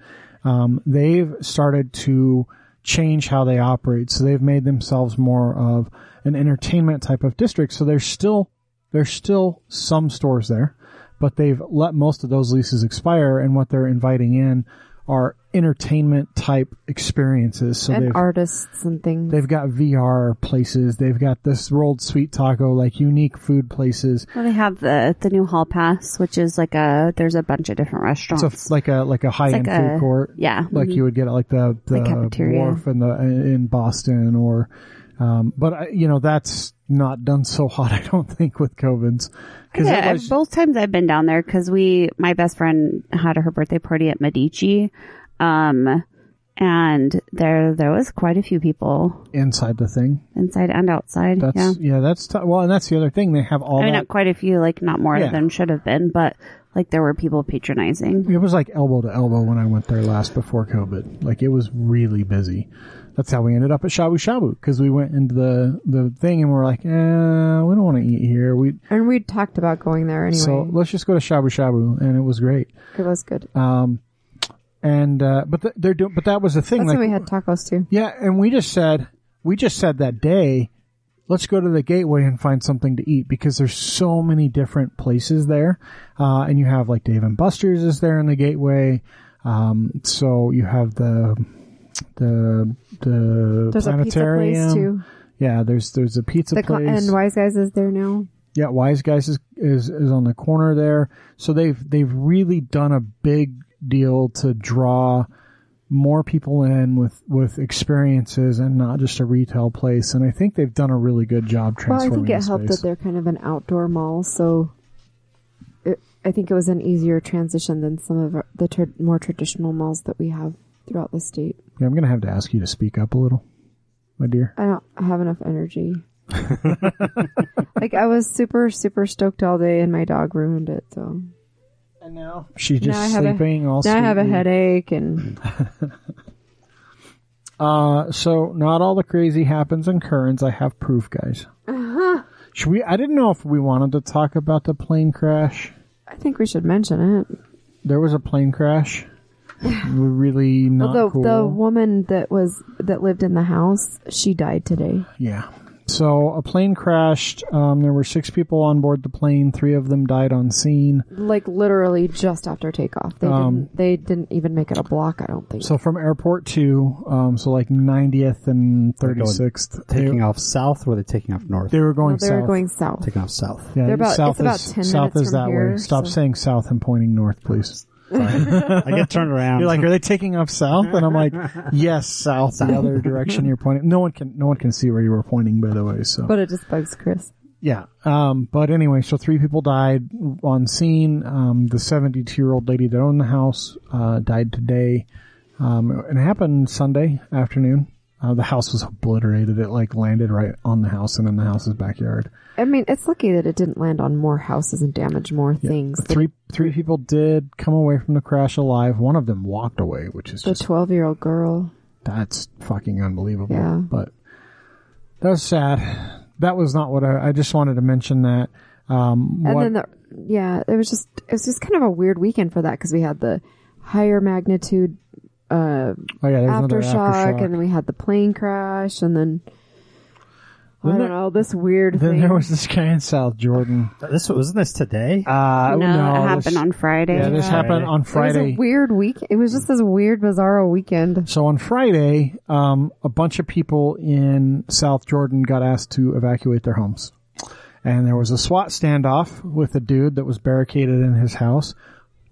Um, they've started to change how they operate, so they've made themselves more of an entertainment type of district. So there's still there's still some stores there, but they've let most of those leases expire, and what they're inviting in are entertainment type experiences. So and artists and things. they've got VR places, they've got this rolled sweet taco, like unique food places. Well, they have the the new Hall Pass, which is like a there's a bunch of different restaurants. It's a, like a like a high end like a- food court, yeah. like you would get at like the the wharf in the in Boston or. Um, but I- you know that's not done so hot, <laughs> I don't think, with COVID's because Yeah, I've- both times I've been down there because we, my best friend had her birthday party at Medici, um, and there there was quite a few people inside the thing. inside and outside. That's yeah, yeah, that's t- well, and that's the other thing. They have all I mean that not quite a few, like not more Yeah. than should have been, but like there were people patronizing. It was like elbow to elbow when I went there last before COVID. Like it was really busy. That's how we ended up at Shabu Shabu because we went into the the thing and we're like, eh, we don't want to eat here. We and we talked about going there anyway. so let's just go to Shabu Shabu, and it was great. it was good. Um, and uh, but th- they're doing, but that was the thing. That's like we had tacos too. yeah, and we just said we just said that day, let's go to the gateway and find something to eat because there's so many different places there, uh, and you have like Dave and Buster's is there in the gateway. Um, so you have the the the There's a pizza planetarium. place too. Yeah, there's there's a pizza The place. and Wise Guys is there now. Yeah, Wise Guys is, is is on the corner there. So they've they've really done a big deal to draw more people in with with experiences and not just a retail place. And I think they've done a really good job Well, I think it helped that they're kind of an outdoor mall, so it, I think it was an easier transition than some of our, the tra- more traditional malls that we have throughout the state. Yeah, I'm gonna have to ask you to speak up a little, my dear. I don't have enough energy. <laughs> like I was super super stoked all day, and my dog ruined it. So And now she's just I have a- sleeping. all now I have a headache, and <laughs> Uh, so not all the crazy happens in Kearns. I have proof, guys. Uh-huh. Should we? I didn't know if we wanted to talk about the plane crash. I think we should mention it. There was a plane crash. Really not the cool. the woman that was that lived in the house, she died today. Yeah. So a plane crashed. Um, there were six people on board the plane. Three of them died on scene. Like literally just after takeoff. They Um, didn't they didn't even make it a block, I don't think. So from airport two, um, so like 90th and 36th, Taking they, off south, or are they taking off north? they were going No, they south. were going south. taking off south. yeah, they're about- south it's about is, 10 south minutes is from that way. Stop so- saying south and pointing north, please. <laughs> I get turned around. You're like, are they taking off south? And I'm like, <laughs> yes, south, the other direction you're pointing. No one can, no one can see where you were pointing, by the way. So But it just bugs Chris. Yeah. Um, but anyway, so three people died on scene. Um, the 72 year old lady that owned the house, uh, died today. Um, it happened Sunday afternoon. Uh, the house was obliterated. It like landed right on the house and in the house's backyard. I mean, it's lucky that it didn't land on more houses and damage more things. Three three people did come away from the crash alive. One of them walked away, which is the twelve-year-old girl. that's fucking unbelievable. Yeah. But that was sad. That was not what I. I just wanted to mention that. Um, And what- then the yeah, it was just it was just kind of a weird weekend for that because we had the higher magnitude uh, oh yeah, aftershock, aftershock. and then we had the plane crash, and then I don't there- know this weird then thing. there was this guy in South Jordan. This wasn't this today. Uh, no, it happened this- on Friday. Yeah, this Yeah. happened on It was Friday. a weird week. It was just this weird, bizarro weekend. So on Friday, um, a bunch of people in South Jordan got asked to evacuate their homes. And there was a SWAT standoff with a dude that was barricaded in his house,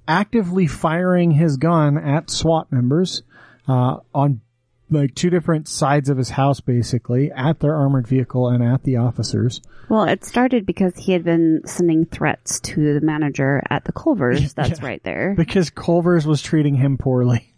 actively firing his gun at SWAT members, uh, on like two different sides of his house, basically, at their armored vehicle and at the officers. Well, it started because he had been sending threats to the manager at the Culvers. <laughs> That's Yeah. right there. because Culver's was treating him poorly.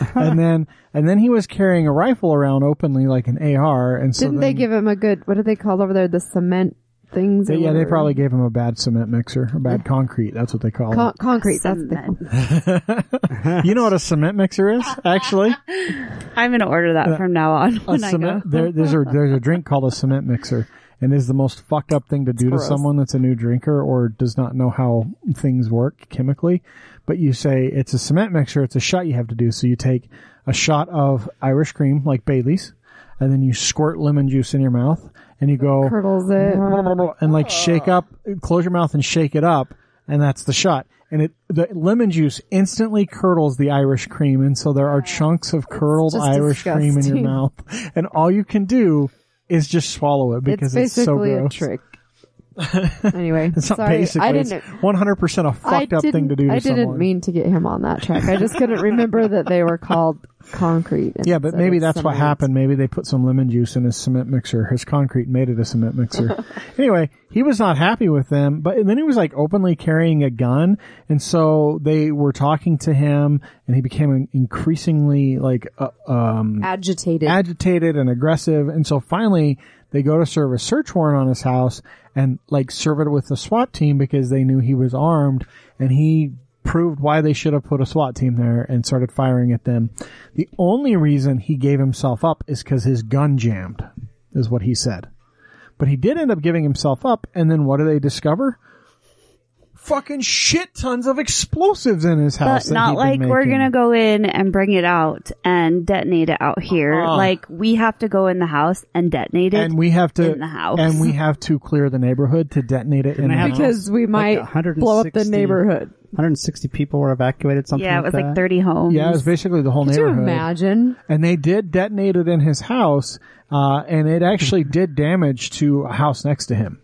<laughs> and then, and then he was carrying a rifle around openly like an AR. And so Didn't they give him a good? What are they call over there? The cement things. They- yeah, they probably gave him a bad cement mixer, a bad concrete. That's what they call Con- concrete. That's the Cement. <laughs> You know what a cement mixer is, actually? <laughs> I'm going to order that uh, from now on A when I go. cement, there, there's a there's a drink called a cement mixer, and is the most fucked up thing to do to someone that's a new drinker or does not know how things work chemically. But you say it's a cement mixer, it's a shot you have to do. So you take a shot of Irish cream, like Bailey's, and then you squirt lemon juice in your mouth, and you go curdles it. <laughs> and like shake up, close your mouth and shake it up, and that's the shot. And it, the lemon juice instantly curdles the Irish cream, and so there are chunks of curdled just Irish cream in your mouth, <laughs> and all you can do is just swallow it because It's it's, so basically a gross. trick. <laughs> anyway, It's not sorry, basically, I didn't. 100% a I fucked up didn't, thing to do to I didn't someone. mean to get him on that track. I just couldn't remember that they were called concrete. <laughs> yeah, but instead maybe of that's what cement. happened. Maybe they put some lemon juice in his cement mixer. His concrete made it a cement mixer. <laughs> anyway, he was not happy with them, but then he was like openly carrying a gun. And so they were talking to him and he became increasingly like, uh, um, Agitated. agitated and aggressive. And so finally they go to serve a search warrant on his house and like serve it with the SWAT team because they knew he was armed and he proved why they should have put a SWAT team there and started firing at them. The only reason he gave himself up is because his gun jammed, is what he said. But he did end up giving himself up, and then what do they discover? Fucking shit tons of explosives in his house. But that not like been we're gonna go in and bring it out and detonate it out here. Uh-uh. like we have to go in the house and detonate it. and we have to in the house. and we have to clear the neighborhood to detonate it in the house. because we might 160 blow up the neighborhood. 160 people were evacuated. Something yeah, it was like like 30 homes. yeah, it was basically the whole Could you neighborhood. imagine? And they did detonate it in his house, uh, and it actually did damage to a house next to him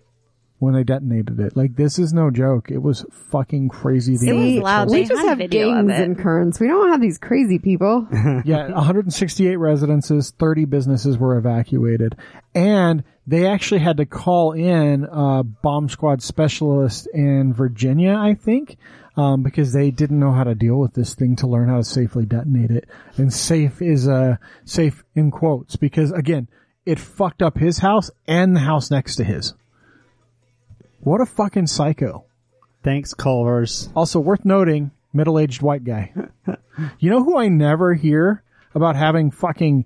when they detonated it. Like this is no joke. It was fucking crazy. The It was loud. We just have video of gangs it. in Kearns. We don't have these crazy people. <laughs> <laughs> yeah, 168 residences, 30 businesses were evacuated, and they actually had to call in a bomb squad specialist in Virginia, I think, um, because they didn't know how to deal with this thing to learn how to safely detonate it. And safe is uh, safe in quotes because again, it fucked up his house and the house next to his. What a fucking psycho. Thanks, Culvers. Also worth noting, middle-aged white guy. <laughs> you know who I never hear about having fucking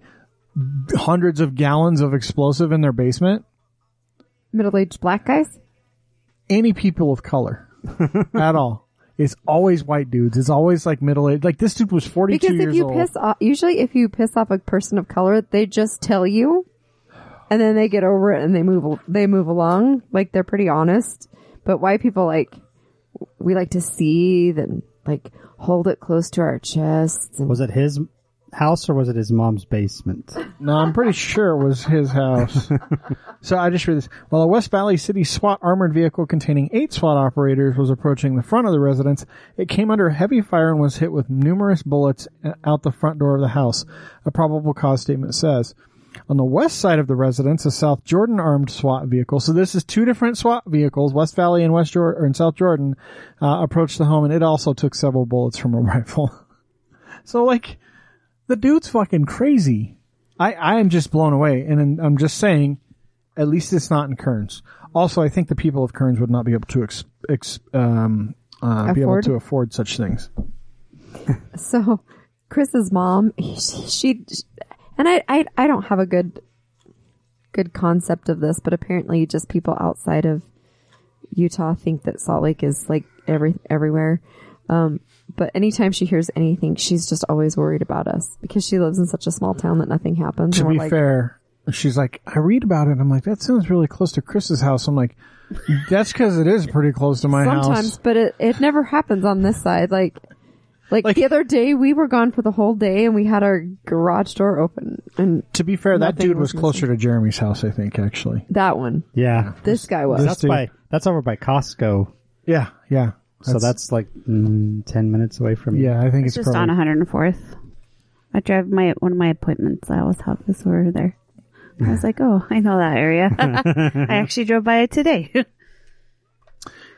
hundreds of gallons of explosive in their basement? Middle-aged black guys. Any people of color <laughs> at all. It's always white dudes. It's always like middle-aged. Like this dude was 42 Because if years you old. piss off, usually if you piss off a person of color, they just tell you, and then they get over it and they move they move along. Like they're pretty honest. But white people like we like to seethe and like hold it close to our chests. And Was it his house or was it his mom's basement? <laughs> No, I'm pretty sure it was his house. <laughs> so I just read this. While a West Valley City SWAT armored vehicle containing eight SWAT operators was approaching the front of the residence, it came under heavy fire and was hit with numerous bullets out the front door of the house. A probable cause statement says. On the west side of the residence, a South Jordan armed SWAT vehicle. So this is two different SWAT vehicles, West Valley and West Jordan, or in South Jordan, uh, approached the home and it also took several bullets from a <laughs> rifle. so like, the dude's fucking crazy. I, I am just blown away, and I'm just saying, at least it's not in Kearns. Also, I think the people of Kearns would not be able to ex, ex, um, uh, be able to afford such things. <laughs> So, Chris's mom, she, she and I, I, I don't have a good, good concept of this, but apparently, just people outside of Utah think that Salt Lake is like every everywhere. Um, but anytime she hears anything, she's just always worried about us because she lives in such a small town that nothing happens. To be like, fair, she's like, I read about it. I'm like, that sounds really close to Chris's house. I'm like, that's because it is pretty close to my <laughs> sometimes, house. but it, it never happens on this side. Like, like, Like- the other day, we were gone for the whole day and we had our garage door open and To be fair, that dude was was closer to Jeremy's house, I think, actually. that one, Yeah. this guy was. This That's dude- by that's over by Costco. Yeah, yeah. so that's like mm, ten minutes away from you. yeah, I think it's, It's just probably. on 104th. I drive my one of my appointments. I always have this over there. I was like, oh, I know that area. <laughs> I actually drove by it today. <laughs>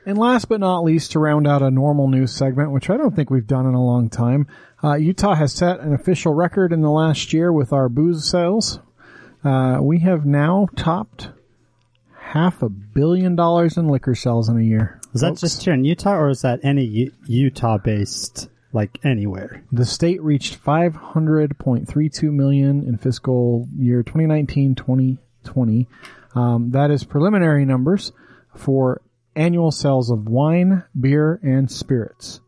And last but not least, to round out a normal news segment, which I don't think we've done in a long time, uh, Utah has set an official record in the last year with our booze sales. Uh, we have now topped half a billion dollars in liquor sales in a year. Is that Folks, just here in Utah, or is that any U- Utah-based, like anywhere? the state reached 500.32 million in fiscal year 2019-2020. Um, that is preliminary numbers for annual sales of wine, beer, and spirits.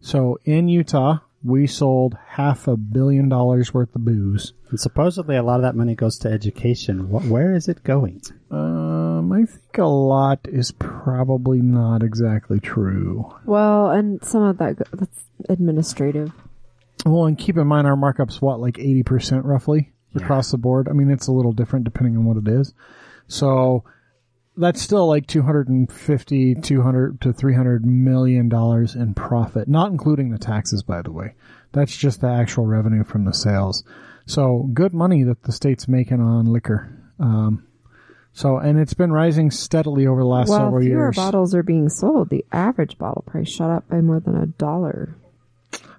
So in Utah, we sold half a billion dollars worth of booze. And supposedly a lot of that money goes to education. What, where is it going? Um, I think a lot is probably not exactly true. Well, and some of that that's administrative. Well, and keep in mind our markup's what, like 80% roughly across the board. I mean, it's a little different depending on what it is. So that's still like 250, 200 to 300 million dollars in profit, not including the taxes, by the way. That's just the actual revenue from the sales. So good money that the state's making on liquor. Um, so, and it's been rising steadily over the last Well, several fewer years. bottles are being sold. The average bottle price shot up by more than a dollar.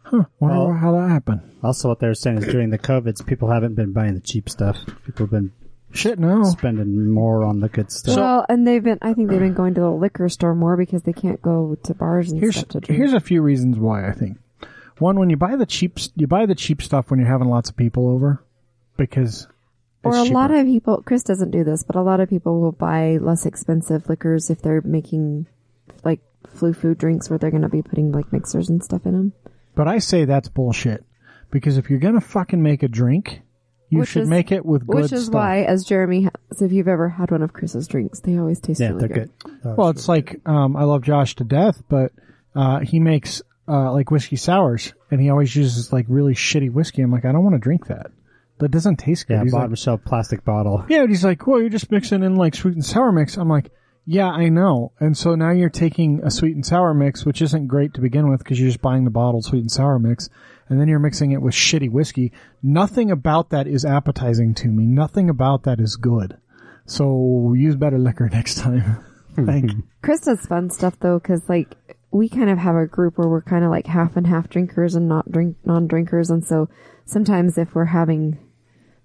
Huh, Wonder Well- how that happened. Also, what they're saying is during the COVIDs, people haven't been buying the cheap stuff. People have been Shit, no. spending more on the good stuff. well, and they've been. I think they've been going to the liquor store more because they can't go to bars and here's stuff to drink. here's a few reasons why I think. One, when you buy the cheap you buy the cheap stuff when you're having lots of people over, because or it's a lot cheaper. of people. Chris doesn't do this, but a lot of people will buy less expensive liquors if they're making like flu food drinks where they're going to be putting like mixers and stuff in them. But I say that's bullshit because if you're gonna fucking make a drink, you Which should is- make it with good Which is stuff. why, as Jeremy, has, if you've ever had one of Chris's drinks, they always taste yeah, really they're good. good. Well, it's like um, I love Josh to death, but uh, he makes uh, like whiskey sours, and he always uses like really shitty whiskey. I'm like, I don't want to drink that. That doesn't taste good. yeah, He's like, bottom shelf plastic bottle. Yeah, but he's like, well, you're just mixing in like sweet and sour mix. I'm like, yeah, I know. And so now you're taking a sweet and sour mix, which isn't great to begin with because you're just buying the bottled sweet and sour mix, and then you're mixing it with shitty whiskey. Nothing about that is appetizing to me. Nothing about that is good. So use better liquor <laughs> next time. like, <laughs> Chris does fun stuff though, because like we kind of have a group where we're kind of like half and half drinkers and not drink non-drinkers, and so sometimes if we're having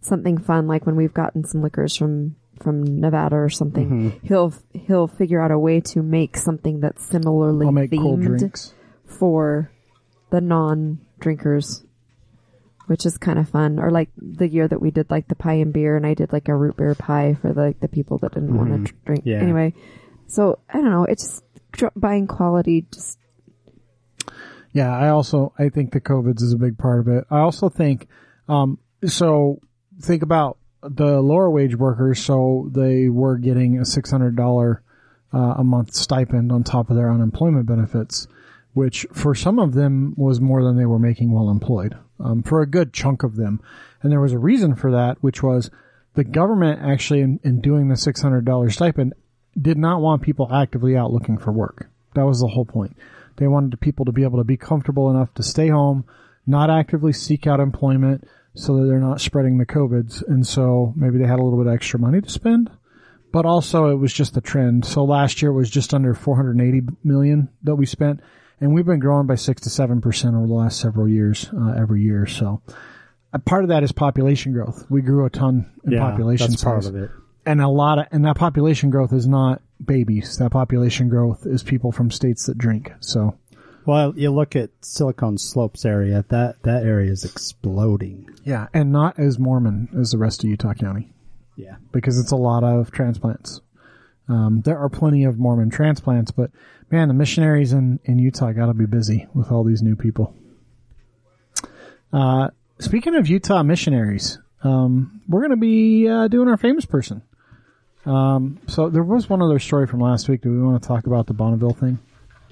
something fun, like when we've gotten some liquors from from Nevada or something, mm-hmm. he'll he'll figure out a way to make something that's similarly themed drinks. for the non-drinkers. Which is kind of fun, or like the year that we did like the pie and beer, and I did like a root beer pie for like the people that didn't want to drink. Yeah. Anyway, so I don't know. It's just buying quality. Just Yeah, I also I think the COVID's is a big part of it. I also think um so think about the lower wage workers, so they were getting a six hundred dollar uh, a month stipend on top of their unemployment benefits, which for some of them was more than they were making while employed. Um, for a good chunk of them, and there was a reason for that, which was the government actually in, in doing the six hundred dollar stipend did not want people actively out looking for work. That was the whole point. They wanted people to be able to be comfortable enough to stay home, not actively seek out employment so that they're not spreading the COVIDs. And so maybe they had a little bit extra money to spend, but also it was just a trend. So last year was just under 480 million that we spent and we've been growing by six to seven percent over the last several years, uh, every year. So, a part of that is population growth. We grew a ton in yeah, population that's part of it. and a lot of and that population growth is not babies. That population growth is people from states that drink. So Well, you look at Silicon Slopes area. That that area is exploding. yeah, and not as Mormon as the rest of Utah County Yeah. because it's a lot of transplants. Um, there are plenty of Mormon transplants, but man, the missionaries in in Utah got to be busy with all these new people. Uh, speaking of Utah missionaries, um, we're going to be uh, doing our famous person. Um, so there was one other story from last week. Do we want to talk about the Bonneville thing?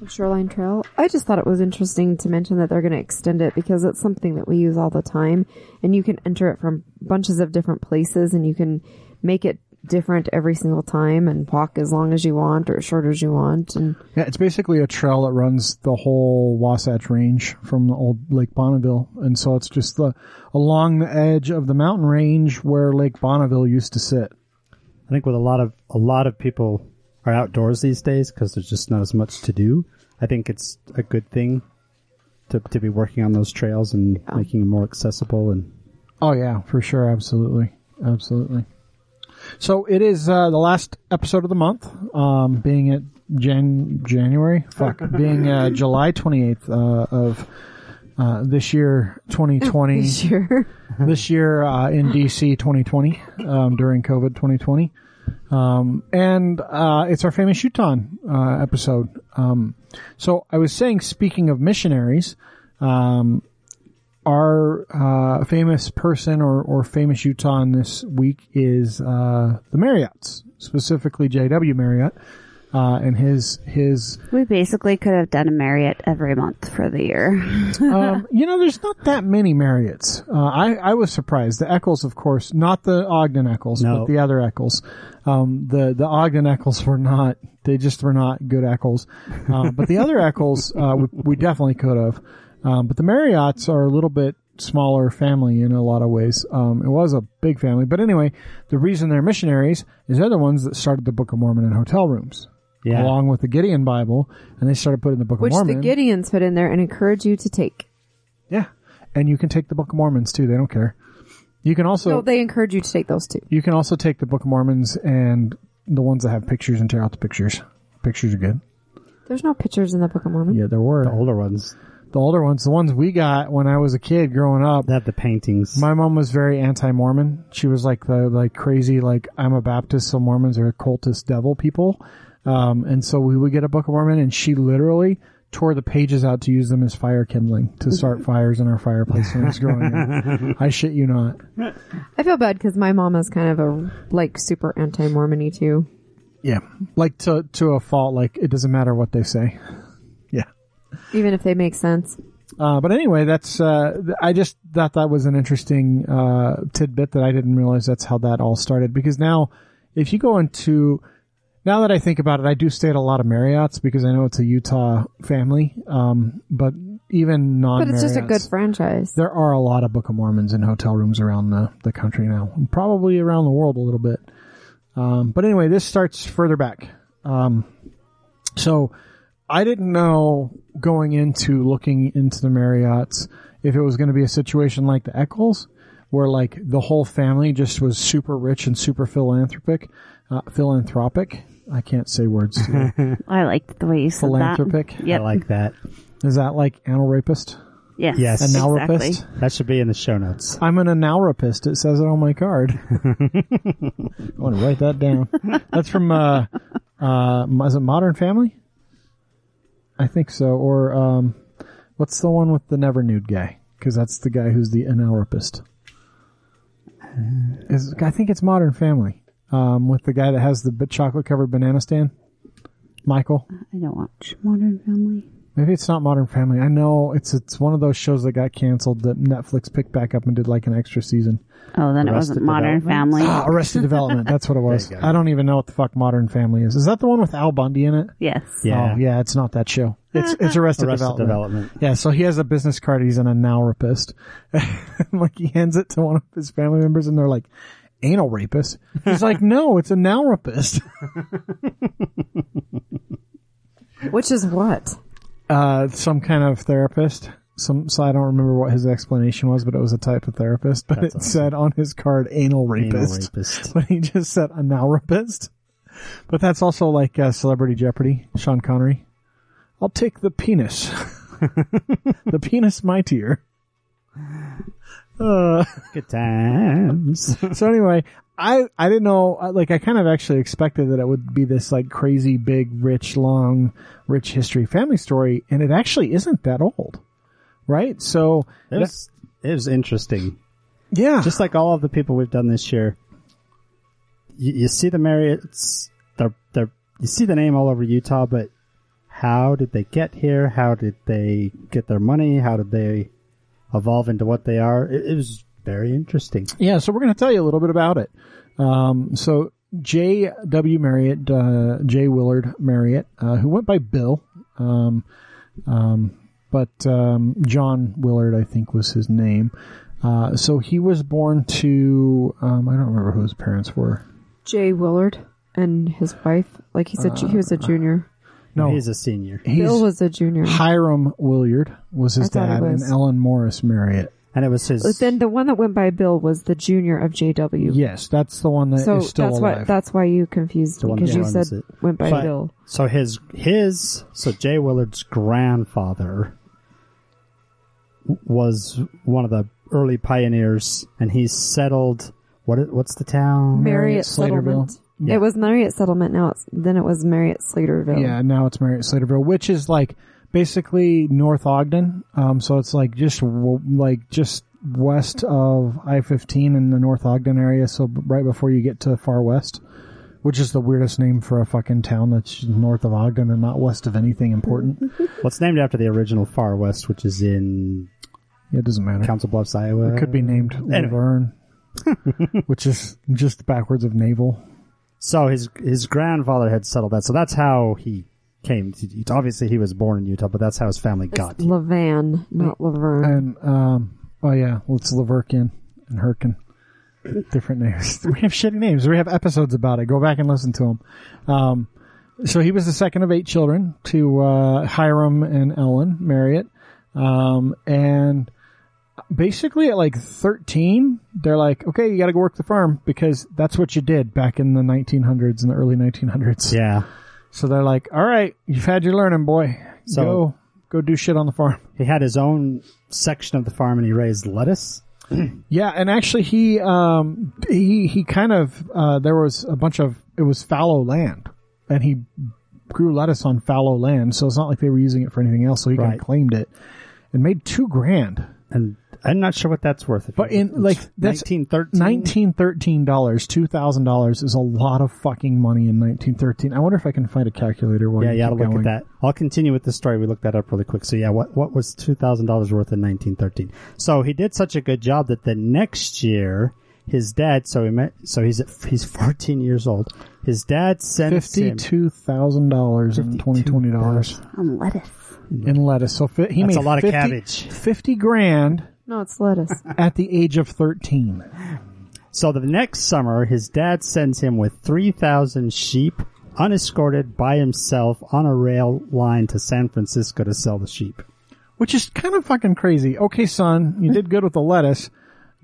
Shoreline Trail. I just thought it was interesting to mention that they're going to extend it because it's something that we use all the time, and you can enter it from bunches of different places, and you can make it different every single time and walk as long as you want or as short as you want. And Yeah, it's basically a trail that runs the whole Wasatch Range from the old Lake Bonneville, and so it's just the along the edge of the mountain range where Lake Bonneville used to sit. I think with a lot of a lot of people are outdoors these days because there's just not as much to do. I think it's a good thing to to be working on those trails and making them more accessible. And Oh yeah, for sure, absolutely, absolutely. So it is uh, the last episode of the month, um, being at Jan January, fuck, being uh, July twenty eighth uh, of uh, this year, twenty twenty. <laughs> sure. <laughs> this year uh, in DC 2020 um, during COVID 2020. Um, and uh, it's our famous Utahn uh, episode. Um, so I was saying, speaking of missionaries, um, our uh, famous person or, or famous Utahn this week is uh, the Marriotts, specifically J.W. Marriott. Uh, and his his We basically could have done a Marriott every month for the year. <laughs> um, you know, there's not that many Marriotts. Uh, I, I was surprised. The Eccles, of course, not the Ogden Eccles, No. but the other Eccles. Um, the, the Ogden Eccles were not, they just were not good Eccles. Uh, but the other Eccles, uh, we, we definitely could have. Um, but the Marriotts are a little bit smaller family in a lot of ways. Um, it was a big family. But anyway, the reason they're missionaries is they're the ones that started the Book of Mormon in hotel rooms. Yeah. Along with the Gideon Bible, and they started putting the Book Which of Mormon. Which the Gideons put in there and encourage you to take. Yeah. And you can take the Book of Mormons too. They don't care. You can also So they encourage you to take those too. you can also take the Book of Mormons and the ones that have pictures and tear out the pictures. Pictures are good. There's no pictures in the Book of Mormon. Yeah, there were the older ones the older ones, the ones we got when I was a kid growing up. That the paintings. My mom was very anti-Mormon. She was like the like crazy like I'm a Baptist, so Mormons are cultist devil people. Um, and so we would get a Book of Mormon, and she literally tore the pages out to use them as fire kindling to start <laughs> fires in our fireplace when I was growing up. I shit you not. I feel bad because my mom is kind of a like super anti-Mormony too. Yeah, like to to a fault. Like it doesn't matter what they say. Even if they make sense. Uh, but anyway, that's uh, I just thought that was an interesting uh, tidbit that I didn't realize that's how that all started. Because now, if you go into now that I think about it, I do stay at a lot of Marriotts because I know it's a Utah family. Um, but even non, But it's just a good franchise. There are a lot of Book of Mormons in hotel rooms around the, the country now, probably around the world a little bit. Um, but anyway, this starts further back. Um, so I didn't know going into looking into the Marriotts if it was going to be a situation like the Eccles, where like the whole family just was super rich and super philanthropic, uh, philanthropic. I can't say words. today. <laughs> I liked the way you said Philanthropic? that. Yep. I like that. Is that like anal rapist? yes. Yes. A now exactly. rapist? That should be in the show notes. I'm an analrapist. It says it on my card. <laughs> I want to write that down. That's from, uh, uh, is it Modern Family? I think so. Or, um, what's the one with the never nude guy? Because that's the guy who's the analrapist. Is, I think it's Modern Family. Um, with the guy that has the chocolate covered banana stand. Michael. I don't watch Modern Family. Maybe it's not Modern Family. I know it's it's one of those shows that got canceled that Netflix picked back up and did like an extra season. Oh, then it wasn't Modern Family. Ah, Arrested Development. That's what it <laughs> was. There you go. I don't even know what the fuck Modern Family is. Is that the one with Al Bundy in it? Yes. Yeah. Oh, yeah. It's not that show. It's <laughs> it's Arrested, Arrested Development. Development. Yeah. So he has a business card. He's an anal rapist. <laughs> like he hands it to one of his family members, and they're like, "Anal rapist." He's like, "No, it's a anal rapist." Which is what? Uh, some kind of therapist. Some, so I don't remember what his explanation was, but it was a type of therapist. <laughs> But That's it awesome. said on his card anal rapist. Anal rapist. <laughs> But he just said anal rapist. But that's also like uh, Celebrity Jeopardy, Sean Connery. I'll take the penis. <laughs> the penis mightier. Uh, Good times. so anyway, I I didn't know. uh, Like I kind of actually expected that it would be this like crazy, big, rich, long, rich history family story, and it actually isn't that old, right? So It was, it was interesting. yeah, Just like all of the people we've done this year, you, you see the Marriotts, they're, they're, you see the name all over Utah, but how did they get here? How did they get their money? How did they evolve into what they are? It, it was very interesting. Yeah, so we're going to tell you a little bit about it. Um, so J. W. Marriott, uh, J. Willard Marriott, uh, who went by Bill, um, um, but um, John Willard, I think, was his name. Uh, so he was born to um, I don't remember who his parents were. J. Willard and his wife. Like he said, he was a junior. No, He's a senior. he's Bill was a junior. Hyrum Willard was his I thought he dad, and. Ellen Morris Marriott. And it was his, But then the one that went by Bill was the junior of JW. Yes, that's the one that is so still that's alive. why that's why you confused The me one because that you said it. went by But- Bill. so his, his, so Jay Willard's grandfather was one of the early pioneers and he settled, what, i- what's the town? Marriott Slaterville. Settlement. Yeah. It was Marriott Settlement. Now it's then it was Marriott Slaterville. Yeah, now it's Marriott Slaterville, which is like basically North Ogden. Um, so it's like just w- like just west of I-15 in the North Ogden area. So right before you get to Farr West, which is the weirdest name for a fucking town that's north of Ogden and not west of anything important. <laughs> Well, it's named after the original Far West, which is in Yeah, it doesn't matter. Council Bluffs, Iowa. It could be named Laverne, <laughs> which is just backwards of navel. So his his grandfather had settled that. So that's how he came. He- he- obviously, he was born in Utah, but that's how his family got. It's here. Levan, not Laverne. And um, oh yeah, well, it's La Verkin and Herkin. Different names. <laughs> We have shitty names. We have episodes about it. Go back and listen to them. Um, so he was the second of eight children to uh, Hyrum and Ellen Marriott, um, and basically at like thirteen, they're like, "Okay, you got to go work the farm because that's what you did back in the 1900s and the early 1900s." Yeah. So they're like, "All right, you've had your learning, boy. So- go, go do shit on the farm." <laughs> He had his own section of the farm and he raised lettuce. <clears throat> Yeah, and actually he um he he kind of uh there was a bunch of it was fallow land and he grew lettuce on fallow land, so it's not like they were using it for anything else, so he kind Right. of claimed it and made 2 grand. And I'm not sure what that's worth. But in like that's 1913. 1913 dollars, $2,000 is a lot of fucking money in 1913. I wonder if I can find a calculator while Yeah, you you gotta keep look going. at that. I'll continue with the story. We looked that up really quick. So yeah, what what was two thousand dollars worth in nineteen thirteen? So he did such a good job that the next year, his dad. So he met. So he's at, he's fourteen years old. His dad sent him. $52,000 in 2020 dollars On lettuce. in lettuce. So fi- he That's made a lot of cabbage. 50 grand no, it's lettuce. <laughs> at the age of 13. So the next summer, his dad sends him with three thousand sheep, unescorted by himself on a rail line to San Francisco to sell the sheep. Which is kind of fucking crazy. Okay, son, you did good with the lettuce.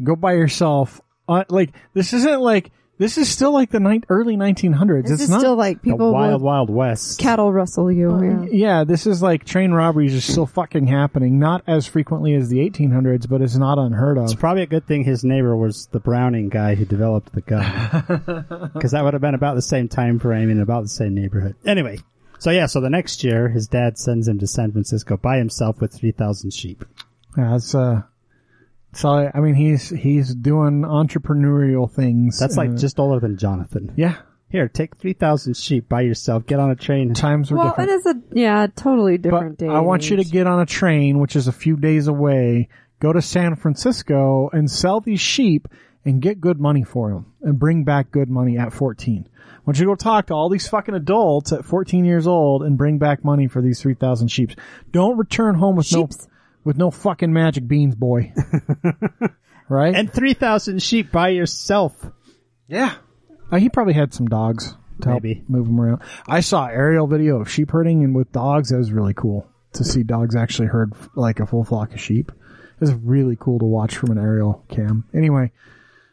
Go by yourself. Uh, like, this isn't like, this is still like the ni- early 1900s. This it's is not, still like The people wild, will wild west. cattle rustle you. yeah. yeah, this is like train robberies are still fucking happening. Not as frequently as the 1800s, but it's not unheard of. It's probably a good thing his neighbor was the Browning guy who developed the gun, <laughs> because that would have been about the same time frame and about the same neighborhood. Anyway, so yeah, so the next year, his dad sends him to San Francisco by himself with three thousand sheep. Yeah, it's, uh, so, I mean, he's, he's doing entrepreneurial things. That's like just older than Jonathan. yeah, Here, take three thousand sheep by yourself. Get on a train. times were Well, different. it is a yeah, totally different But day. I want you to get on a train, which is a few days away, go to San Francisco and sell these sheep and get good money for them and bring back good money at 14. I want you to go talk to all these fucking adults at 14 years old and bring back money for these 3,000 sheep. Don't return home with Sheeps. no, with no fucking magic beans, boy. <laughs> right? and three thousand sheep by yourself. yeah. Uh, he probably had some dogs to Maybe. help move them around. I saw aerial video of sheep herding and with dogs. That was really cool. to see dogs actually herd like a full flock of sheep. It was really cool to watch from an aerial cam. Anyway,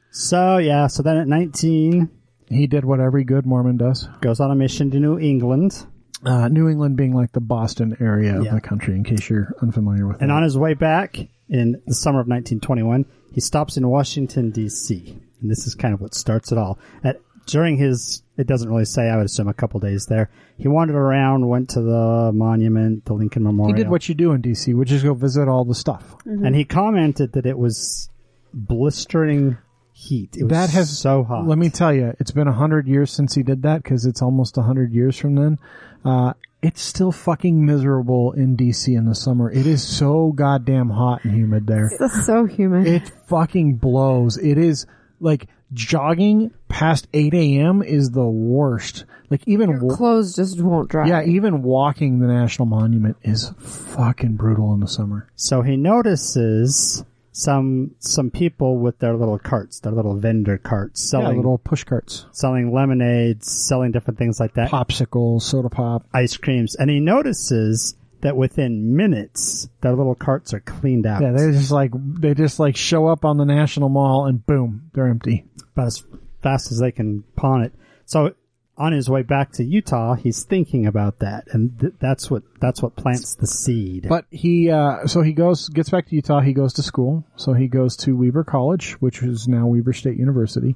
So yeah, so then at 19, he did what every good Mormon does. goes on a mission to New England. Uh, New England being like the Boston area Yeah. of the country, in case you're unfamiliar with it. And that. on his way back in the summer of 1921, he stops in Washington D.C. And this is kind of what starts it all. At during his, it doesn't really say. I would assume a couple days there. He wandered around, went to the monument, the Lincoln Memorial. he did what you do in DC, which is go visit all the stuff. and he commented that it was blistering heat. It was That has so hot. Let me tell you, it's been a hundred years since he did that because it's almost a hundred years from then. Uh, it's still fucking miserable in DC in the summer. It is so goddamn hot and humid there. That's so humid. It fucking blows. It is like jogging past 8 a.m. is the worst. Like even wa- Clothes just won't dry. yeah, even walking the National Monument is fucking brutal in the summer. So he notices some some people with their little carts, their little vendor carts, Yeah, selling little push carts, selling lemonades, selling different things like that, popsicles, soda pop. ice creams, and he notices that within minutes their little carts are cleaned out. Yeah, they just like they just like show up on the National Mall and boom, they're empty. about as fast as they can pawn it. So on his way back to Utah, he's thinking about that, and th- that's what that's what plants the seed. But he, uh, so he goes, gets back to Utah. He goes to school. So he goes to Weber College, which is now Weber State University.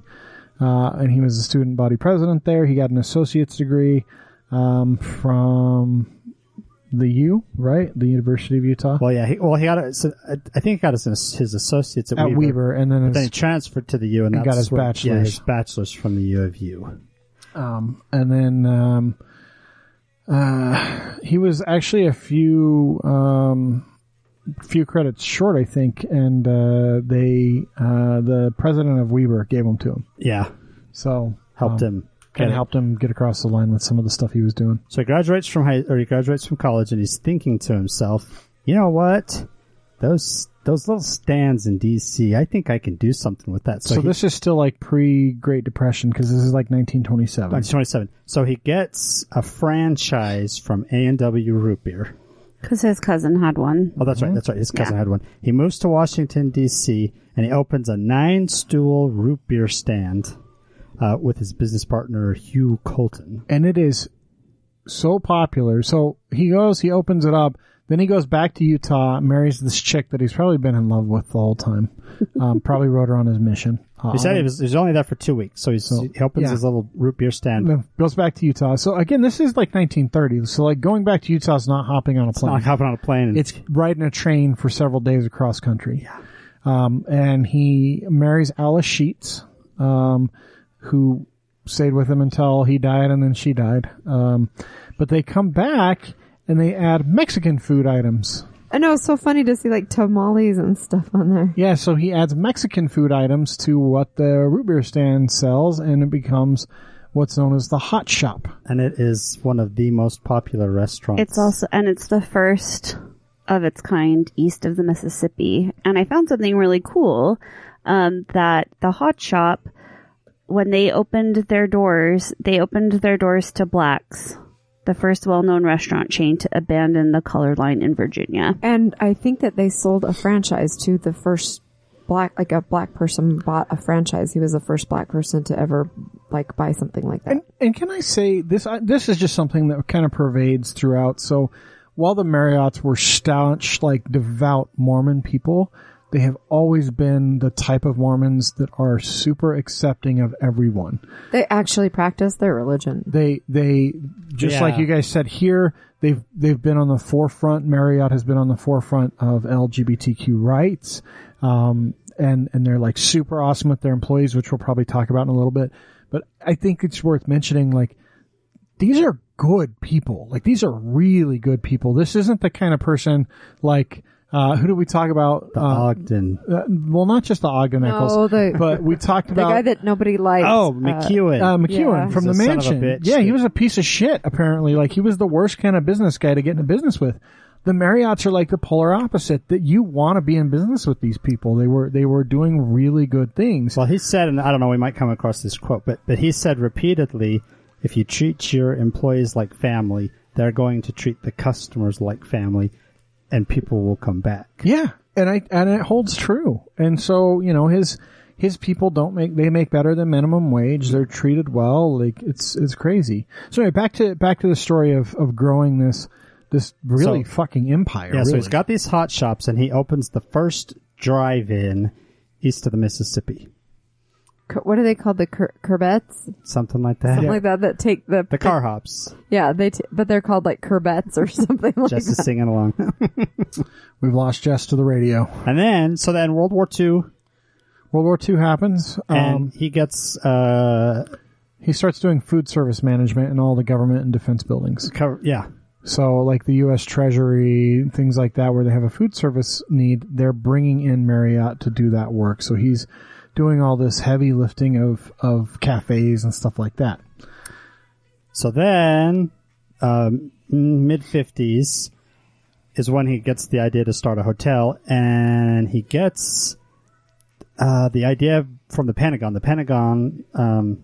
Uh, and he was the student body president there. He got an associate's degree, um, from the U, right? The University of Utah well, yeah, he, well he got a, so I think he got his, his associates at, at Weaver. Weber. And then, But then he transferred to the U and, And got his where- Yeah, bachelor's. his bachelor's from the U of U. um, and then, um, uh, he was actually a few, um, few credits short, I think. And, uh, they, uh, the president of Weber gave them to him. Yeah, So helped um, him. of helped him get across the line with some of the stuff he was doing. So he graduates from high, or he graduates from college, and he's thinking to himself, you know what? Those those little stands in D.C. I think I can do something with that. So, So, he, this is still like pre Great Depression because this is like 1927. 1927. So he gets a franchise from A and W Root Beer. Because his cousin had one. Oh, that's right. That's right. His cousin Yeah. had one. He moves to Washington D.C. and he opens a nine-stool root beer stand uh, with his business partner Hugh Colton. and it is so popular. So he goes, he opens it up, then he goes back to Utah, marries this chick that he's probably been in love with the whole time. Um, <laughs> probably wrote her on his mission. Uh, He said he was, he was only there for two weeks, so, he's, So, he opens yeah. his little root beer stand. then goes back to Utah. So again, this is like 1930. So like going back to Utah is not hopping on a plane. It's not hopping on a plane. And, it's riding a train for several days across country. Um, and he marries Alice Sheets, um, who stayed with him until he died and then she died. Um, but they come back and they add Mexican food items. I know it's so funny to see like tamales and stuff on there. Yeah, so he adds Mexican food items to what the root beer stand sells and it becomes what's known as the hot shop. and it is one of the most popular restaurants. It's also, and it's the first of its kind east of the Mississippi. And I found something really cool, um, that the hot shop, when they opened their doors, they opened their doors to blacks. The first well-known restaurant chain to abandon the color line in Virginia. And I think that they sold a franchise to the first black, like a black person bought a franchise. He was the first black person to ever like buy something like that. And, and can I say this? I, this is just something that kind of pervades throughout. So while the Marriotts were staunch, like devout Mormon people, they have always been the type of Mormons that are super accepting of everyone. They actually practice their religion. They they just Yeah. like you guys said here, they've they've been on the forefront. Marriott has been on the forefront of LGBTQ rights, um, and and they're like super awesome with their employees, which we'll probably talk about in a little bit. But I think it's worth mentioning, like these are good people. Like these are really good people. This isn't the kind of person like uh, who do we talk about? the Uh, Ogden. uh, well, not just the Ogden Eccles, No, the- <laughs> but we talked about The guy that nobody likes. Oh, uh, McEwen. uh, McEwen Yeah. from He's the a son of a mansion. bitch Yeah, he was a piece of shit. Apparently, like he was the worst kind of business guy to get into business with. The Marriotts are like the polar opposite. That you want to be in business with these people. They were they were doing really good things. Well, he said, and I don't know, we might come across this quote, but, but he said repeatedly, if you treat your employees like family, they're going to treat the customers like family, and people will come back. Yeah, and I and it holds true. And so you know his his people don't make they make better than minimum wage. They're treated well. Like it's it's crazy. So anyway, back to back to the story of of growing this this really So- fucking empire. Yeah, so he's got these hot shops, and he opens the first drive-in east of the Mississippi, What are they called? The cur- curbettes, something like that. something like that. That take the The car hops, Yeah, they t- but they're called like curbettes or <laughs> something like just that. is singing along. <laughs> We've lost Jess to the radio. and then, so then World War II, World War II happens. and Um, he gets uh, he starts doing food service management in all the government and defense buildings. cover, yeah, So, like the U.S. Treasury, things like that, where they have a food service need, they're bringing in Marriott to do that work. So he's doing all this heavy lifting of of cafes and stuff like that. So then, um, mid fifties is when he gets the idea to start a hotel, and he gets uh, the idea from the Pentagon. The Pentagon um,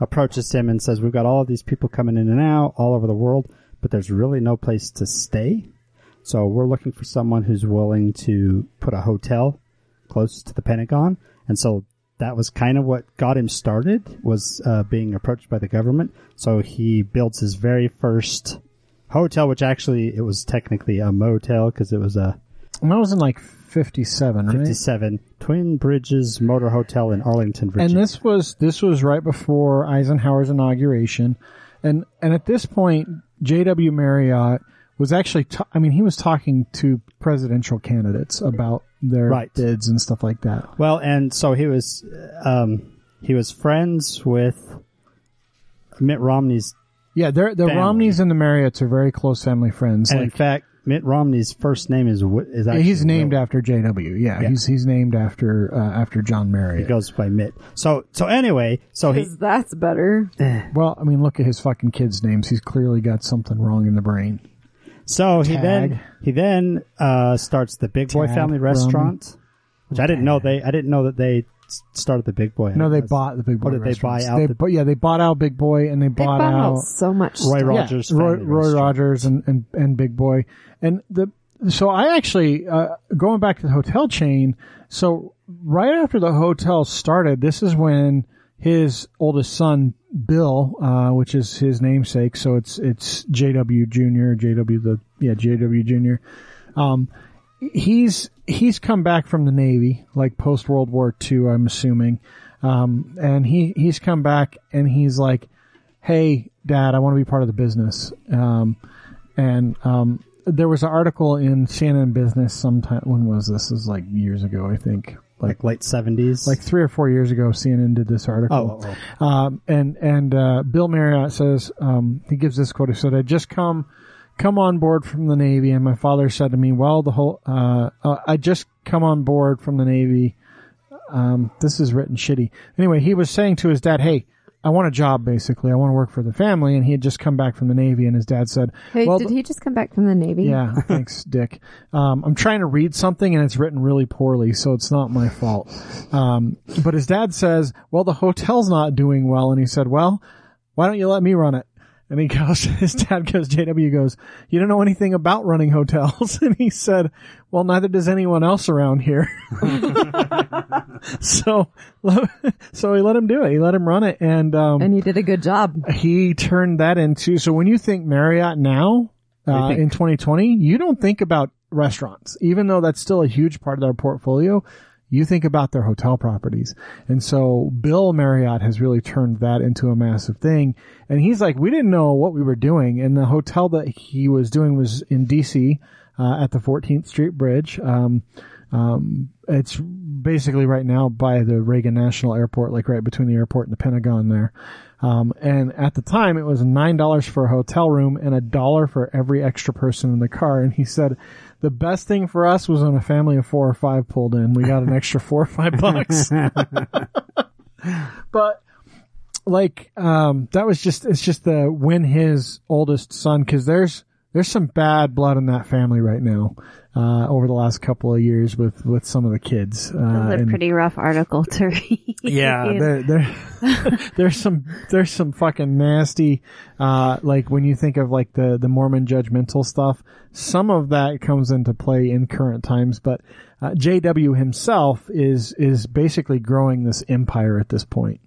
approaches him and says, "We've got all of these people coming in and out all over the world, but there's really no place to stay. So we're looking for someone who's willing to put a hotel close to the Pentagon." And so that was kind of what got him started was uh, being approached by the government. So he builds his very first hotel, which actually it was technically a motel because it was a And that was in like 57, right? 57 Twin Bridges Motor Hotel in Arlington, Virginia. And this was this was right before Eisenhower's inauguration, and and at this point, J.W. Marriott was actually. ta- I mean, he was talking to presidential candidates about their Right. bids and stuff like that. well, and so he was um, he was friends with Mitt Romney's, Yeah, they're, the Family. Romneys and the Marriotts are very close family friends. and in fact, Mitt Romney's first name is is actually he's named Will. after J.W. Yeah, Yeah. he's he's named after uh, after John Marriott. He goes by Mitt. So so anyway, so he 'Cause that's better. Well, I mean, look at his fucking kids' names. He's clearly got something wrong in the brain. So he Tag. then he then uh, starts the Big Boy Tad Family Ramen. Restaurant, which I didn't know they I didn't know that they s- started the Big Boy. No, they That's- bought the Big Boy. Oh, did they buy restaurants. out They, the- but yeah, they bought out Big Boy and they They bought, bought out out so much. Roy stuff. Rogers. Yeah, Roy, Family Roy Restaurant. Rogers and, and and Big Boy and the so I actually uh, going back to the hotel chain. So right after the hotel started, this is when his oldest son Bill, uh, which is his namesake, so it's it's JW Junior, JW the yeah JW Junior. Um, he's he's come back from the Navy, like post World War II, I'm assuming, um, and he he's come back and he's like, "Hey, Dad, I want to be part of the business." Um, and um, there was an article in CNN Business sometime. When was this? Was like years ago, I think. Like like late seventies. like three or four years ago, CNN did this article. oh, oh, oh. Um, and and uh, Bill Marriott says um, he gives this quote. He said, "I just come come on board from the Navy, and my father said to me, well, the whole uh, uh, I just come on board from the Navy. Um, this is written shitty. Anyway, he was saying to his dad, "Hey." I want a job, basically. I want to work for the family, and he had just come back from the Navy, and his dad said, Hey, "Well, did he just come back from the Navy? yeah, thanks, <laughs> Dick. Um, I'm trying to read something and it's written really poorly, so it's not my fault. Um, but his dad says, well, the hotel's not doing well. And he said, well, why don't you let me run it? And he goes, <laughs> his dad goes, JW goes, you don't know anything about running hotels. <laughs> And he said, well, neither does anyone else around here. <laughs> so, so he let him do it. He let him run it. And, um, And he did a good job. he turned that into so when you think Marriott now uh, think? in 2020, you don't think about restaurants, even though that's still a huge part of their portfolio. You think about their hotel properties. And so Bill Marriott has really turned that into a massive thing. And he's like, we didn't know what we were doing. And the hotel that he was doing was in DC, uh, at the 14th Street Bridge. Um, um, it's basically right now by the Reagan National Airport, like right between the airport and the Pentagon there. Um, and at the time it was nine dollars for a hotel room and a dollar for every extra person in the car. And he said the best thing for us was when a family of four or five pulled in. We got an extra four or five bucks. <laughs> but like um, that was just it's just the when his oldest son because there's there's some bad blood in that family right now. Uh, over the last couple of years with with some of the kids. Uh, That was a and- pretty rough article to <laughs> read. yeah, there, there, <laughs> there's some, there's some fucking nasty, uh, like when you think of like the, the Mormon judgmental stuff, some of that comes into play in current times, but, uh, JW himself is, is basically growing this empire at this point.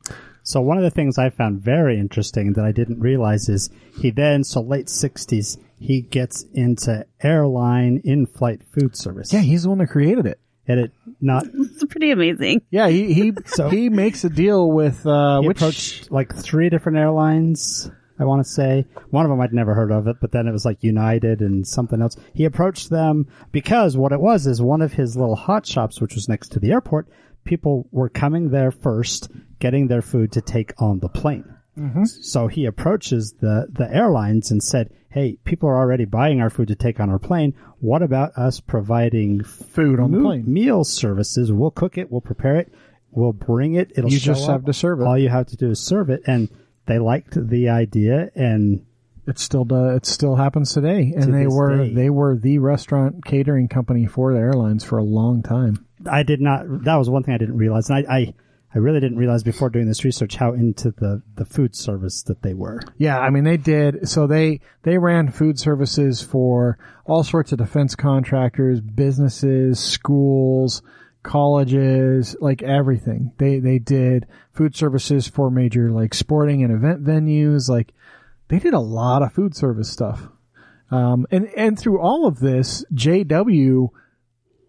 So one of the things I found very interesting that I didn't realize is he then, so late sixties, he gets into airline in-flight food service. Yeah, he's the one that created it. And it not, It's pretty amazing. Yeah, he, he, <laughs> So- he makes a deal with, uh, he which, approached like three different airlines. I want to say one of them I'd never heard of it, but then it was like United and something else. He approached them because what it was is one of his little hot shops, which was next to the airport. People were coming there first, getting their food to take on the plane. Mm-hmm. So he approaches the, the airlines and said, Hey, people are already buying our food to take on our plane. What about us providing food on the plane. meal services? We'll cook it. We'll prepare it. We'll bring it. It'll You just up. have to serve it. All you have to do is serve it. And they liked the idea and It still does. It still happens today, and To they were day. they were the restaurant catering company for the airlines for a long time. I did not, that was one thing I didn't realize. And I, I, I really didn't realize before doing this research how into the, the food service that they were. Yeah, I mean they did. So they they ran food services for all sorts of defense contractors, businesses, schools, colleges, like everything. They they did food services for major like sporting and event venues. Like they did a lot of food service stuff. Um, and and through all of this, JW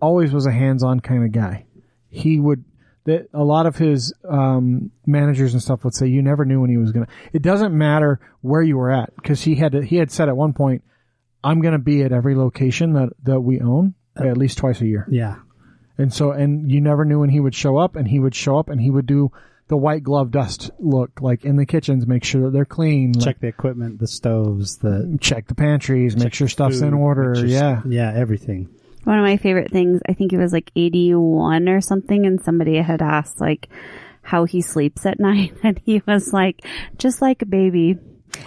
always was a hands-on kind of guy. He would that a lot of his um, managers and stuff would say you never knew when he was gonna. It doesn't matter where you were at because he had to, he had said at one point, "I'm gonna be at every location that that we own at least twice a year." Yeah. And so and you never knew when he would show up, and he would show up and he would do the white glove dust look like in the kitchens, make sure that they're clean, like, Check the equipment, the stoves, the check the pantries, make sure stuff's in order. Yeah. Yeah, everything. One of my favorite things, I think it was like 81 or something, and somebody had asked like how he sleeps at <laughs> night, and he was like, just like a baby.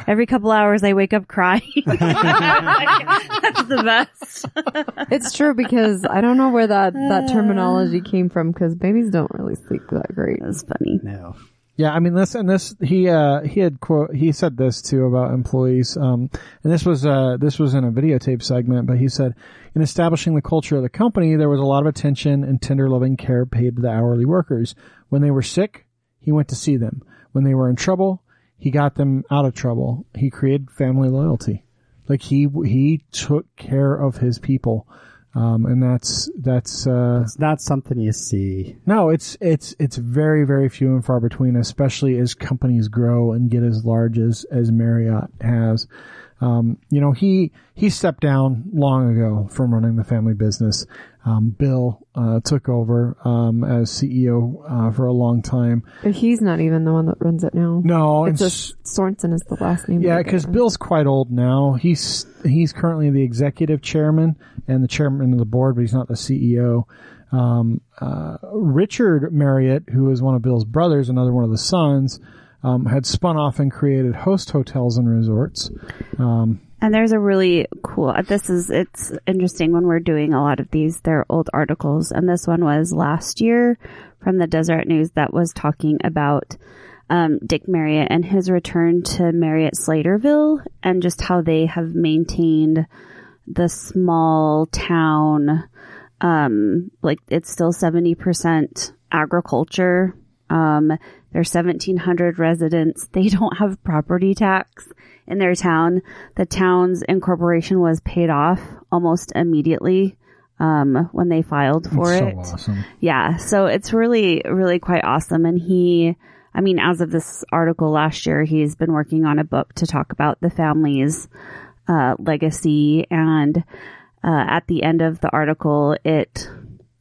Every couple hours I wake up crying. <laughs> That's the best. <laughs> It's true because I don't know where that, that uh. terminology came from because babies don't really sleep that great. That's funny. No. Yeah, I mean this and this he uh he had quote he said this too about employees. Um and this was uh this was in a videotape segment, but he said in establishing the culture of the company there was a lot of attention and tender loving care paid to the hourly workers. When they were sick, he went to see them. When they were in trouble, he got them out of trouble. He created family loyalty. Like he he took care of his people. Um and that's that's uh It's not something you see. no, it's it's it's very very few and far between, especially as companies grow and get as large as as Marriott has. Um, you know, he he stepped down long ago from running the family business. Um, Bill uh, took over um, as CEO uh, for a long time. But he's not even the one that runs it now. No, It's just Sorenson is the last name. yeah, because. Bill's quite old now. He's he's currently the executive chairman and the chairman of the board, but he's not the CEO. Um, uh, Richard Marriott, who is one of Bill's brothers, another one of the sons, um, had spun off and created Host Hotels and Resorts. Um, And there's a really cool, this is, it's interesting when we're doing a lot of these, they're old articles. And this one was last year from the Deseret News that was talking about, um, Dick Marriott and his return to Marriott Slaterville and just how they have maintained the small town, um, like it's still 70% agriculture. Um, there's 1700 residents. They <laughs> don't have property tax in their town. The town's incorporation was paid off almost immediately um, when they filed for so it. awesome. Yeah, so it's really, really quite awesome. And he, I mean, as of this article last year, he's been working on a book to talk about the family's uh, legacy. And uh, at the end of the article, it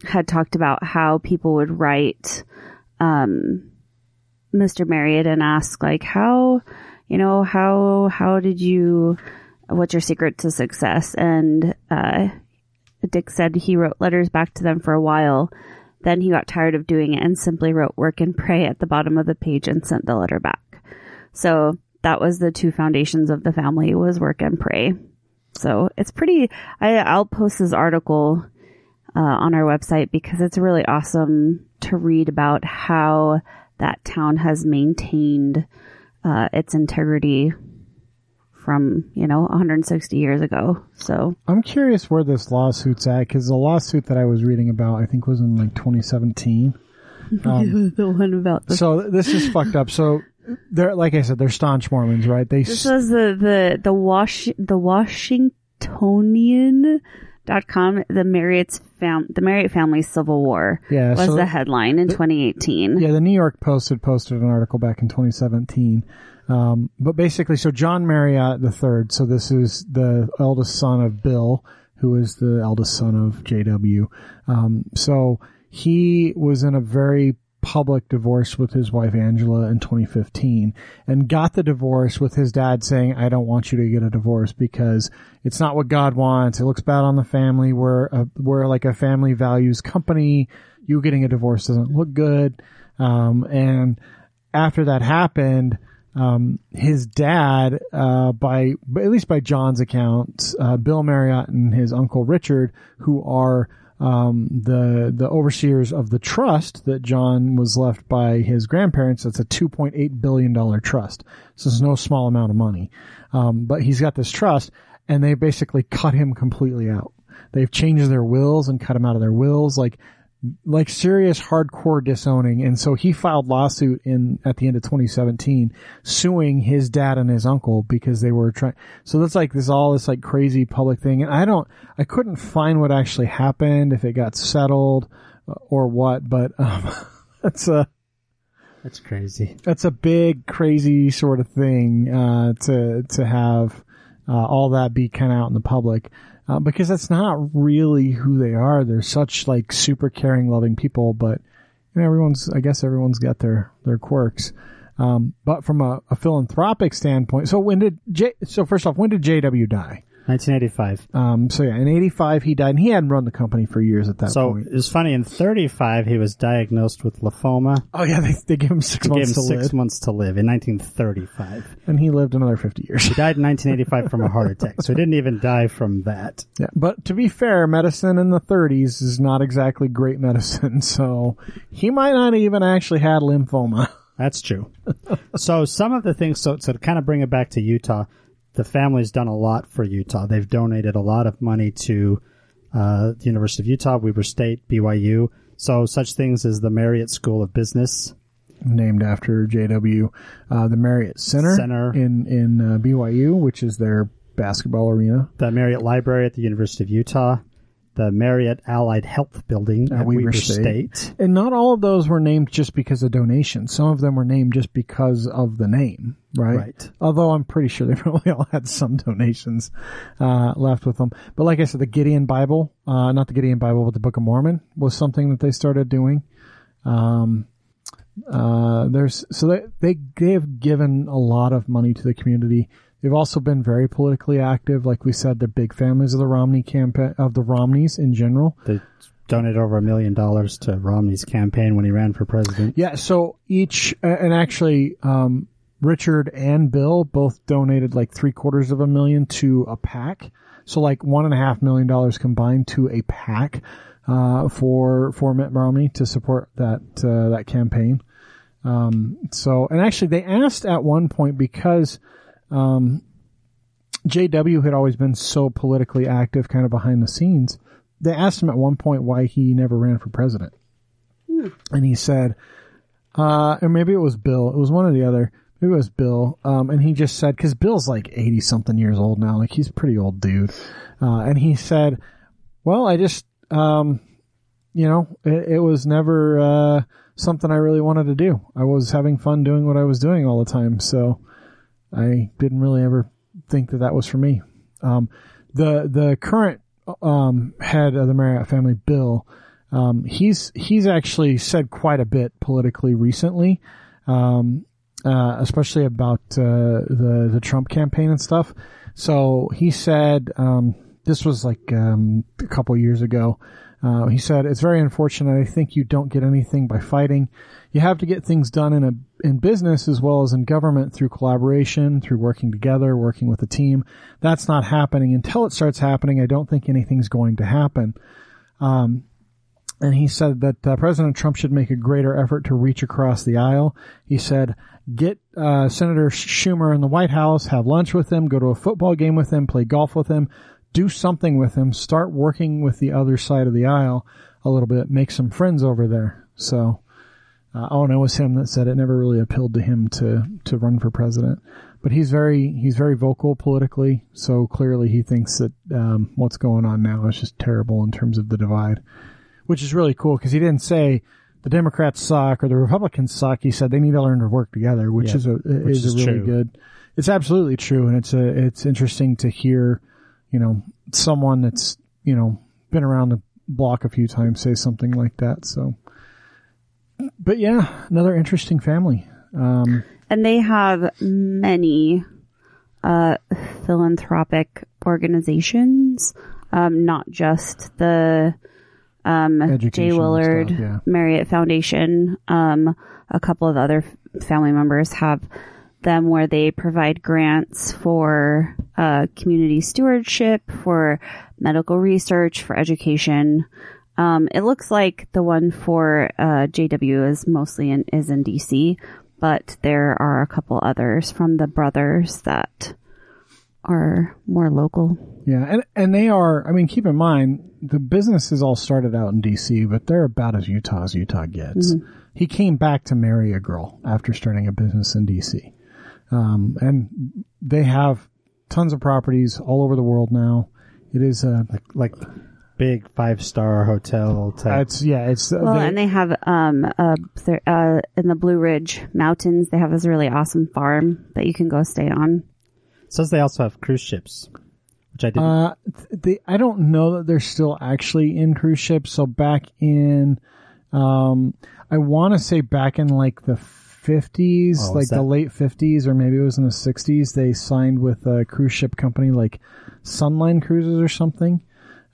had talked about how people would write um, Mr. Marriott and ask, like, how, you know, how, how did you, what's your secret to success? And, uh, Dick said he wrote letters back to them for a while. Then he got tired of doing it and simply wrote work and pray at the bottom of the page and sent the letter back. So that was the two foundations of the family was work and pray. So it's pretty, I, I'll post this article, uh, on our website because it's really awesome to read about how that town has maintained, uh, its integrity from, you know, 160 years ago. So I'm curious where this lawsuit's at because the lawsuit that I was reading about, I think, was in like 2017. <laughs> the one about the So this is fucked up. So they're like I said, they're staunch Mormons, right? They This was the the the Wash the Washingtonian dot com the Marriott's fam the Marriott family civil war Yeah, was so- the headline in 2018. Yeah, the New York Post had posted an article back in 2017. Um, but basically, so John Marriott III, so this is the eldest son of Bill, who is the eldest son of JW. Um, so he was in a very public divorce with his wife Angela in 2015 and got the divorce with his dad saying, I don't want you to get a divorce because it's not what God wants. It looks bad on the family. We're, a, we're like a family values company. You getting a divorce doesn't look good. Um, and after that happened, um, his dad, uh, by, at least by John's account, uh, Bill Marriott and his uncle Richard, who are, um, the, the overseers of the trust that John was left by his grandparents. That's a $2.8 billion trust. So it's no small amount of money. Um, but he's got this trust and they basically cut him completely out. They've changed their wills and cut him out of their wills. Like, like serious hardcore disowning. And so he filed lawsuit in, at the end of 2017, suing his dad and his uncle because they were trying, so that's like this all this like crazy public thing. And I don't, I couldn't find what actually happened, if it got settled uh, or what, but, um, <laughs> that's a, That's crazy. that's a big crazy sort of thing, uh, to, to have, uh, all that be kind of out in the public. Uh, because that's not really who they are. They're such like super caring, loving people, but you know, everyone's, I guess everyone's got their, their quirks. Um, but from a, a philanthropic standpoint, so when did J, so first off, when did JW die? 1985. Um, so yeah, in 85 he died and he hadn't run the company for years at that So point. it was funny. In 35, he was diagnosed with lymphoma. Oh yeah, they, they gave him six Gave him months to six live months to live in 1935. and he lived another 50 years. He died in <laughs> 1985 from a heart attack. So he didn't even die from that. Yeah, but to be fair, medicine in the 30s is not exactly great medicine, <laughs> so he might not even actually had lymphoma. That's true. so some of the things, so, so to kind of bring it back to Utah, the family's done a lot for Utah. They've donated a lot of money to uh, the University of Utah, Weber State, BYU. So such things as the Marriott School of Business, Named after JW, uh, the Marriott Center, Center. in in uh, BYU, which is their basketball arena. the Marriott Library at the University of Utah, the Marriott Allied Health Building at, Weber, State. And not all of those were named just because of donations. Some of them were named just because of the name, right? Right. Although I'm pretty sure they <laughs> probably all had some donations uh, left with them. But like I said, the Gideon Bible, uh, not the Gideon Bible, but the Book of Mormon was something that they started doing. Um, uh, there's so they, they they have given a lot of money to the community. They've also been very politically active. Like we said, they're big families of the Romney campaign of the Romneys in general. They donated over a million dollars to Romney's campaign when he ran for president. Yeah, so each, and actually, um, Richard and Bill both donated like three quarters of a million to a PAC. So like one and a half million dollars combined to a PAC, uh, for, for Mitt Romney to support that, uh, that campaign. Um, so, and actually they asked at one point because, um, JW had always been so politically active kind of behind the scenes. They asked him at one point why he never ran for president. And he said, uh, or maybe it was Bill. It was one or the other. Maybe it was Bill. Um, and he just said, cause Bill's like 80 something years old now. Like he's a pretty old dude. Uh, and he said, well, I just, um, you know, it, it was never, uh, something I really wanted to do. I was having fun doing what I was doing all the time. So I didn't really ever think that that was for me. Um, the, the current, um, head of the Marriott family, Bill, um, he's he's actually said quite a bit politically recently, um, uh, especially about uh, the the Trump campaign and stuff. So he said um, this was like um, a couple years ago. Uh, he said, "It's very unfortunate. I think you don't get anything by fighting. You have to get things done in a in business as well as in government through collaboration, through working together, working with a team. That's not happening until it starts happening. I don't think anything's going to happen." Um, and he said that uh, President Trump should make a greater effort to reach across the aisle. He said, get uh, Senator Schumer in the White House, have lunch with him, go to a football game with him, play golf with him, do something with him, start working with the other side of the aisle a little bit, make some friends over there. So, uh, oh, and it was him that said it never really appealed to him to to run for president. But he's very he's very vocal politically, so clearly he thinks that um, what's going on now is just terrible in terms of the divide which is really cool because he didn't say the Democrats suck or the Republicans suck. He said they need to learn to work together, which Yeah, is a which is, is a really true. good. It's absolutely true, and it's a it's interesting to hear, you know, someone that's you know been around the block a few times say something like that. So, but yeah, another interesting family. Um, And they have many uh, philanthropic organizations, um, not just the um, J. Willard stuff, yeah. Marriott Foundation. Um, a couple of other family members have them where they provide grants for uh, community stewardship, for medical research, for education. Um, it looks like the one for uh, JW is mostly in is in DC, but there are a couple others from the brothers that are more local. Yeah, and and they are. I mean, keep in mind the businesses all started out in D.C., but they're about as Utah as Utah gets. He came back to marry a girl after starting a business in D.C., um, and they have tons of properties all over the world now. It is a. like like big five star hotel type. It's yeah. It's Well, they- and they have um uh, uh in the Blue Ridge Mountains. They have this really awesome farm that you can go stay on. It says they also have cruise ships, which I didn't. Uh, they, I don't know that they're still actually in cruise ships. So back in, um, I want to say back in like the 50s, Oh, like is the late 50s, or maybe it was in the 60s, they signed with a cruise ship company like Sunline Cruises or something.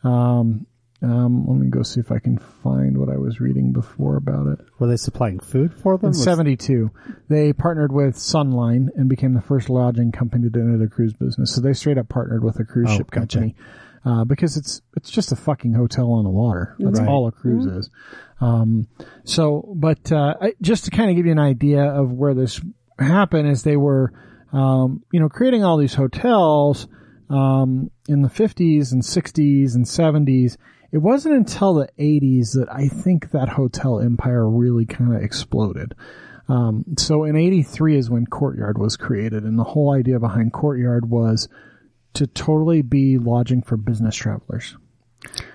Um, um, let me go see if I can find what I was reading before about it. were they supplying food for them? In Was- 72, they partnered with Sunline and became the first lodging company to enter the cruise business. So they straight up partnered with a cruise Oh, ship gotcha. Uh, because it's, it's just a fucking hotel on the water. That's Right. all a cruise is. Um, so, but, uh, I, just to kind of give you an idea of where this happened is they were, um, you know, creating all these hotels, um, in the 50s and 60s and 70s. It wasn't until the 80s that I think that hotel empire really kind of exploded. Um, so in 83 is when Courtyard was created, and the whole idea behind Courtyard was to totally be lodging for business travelers.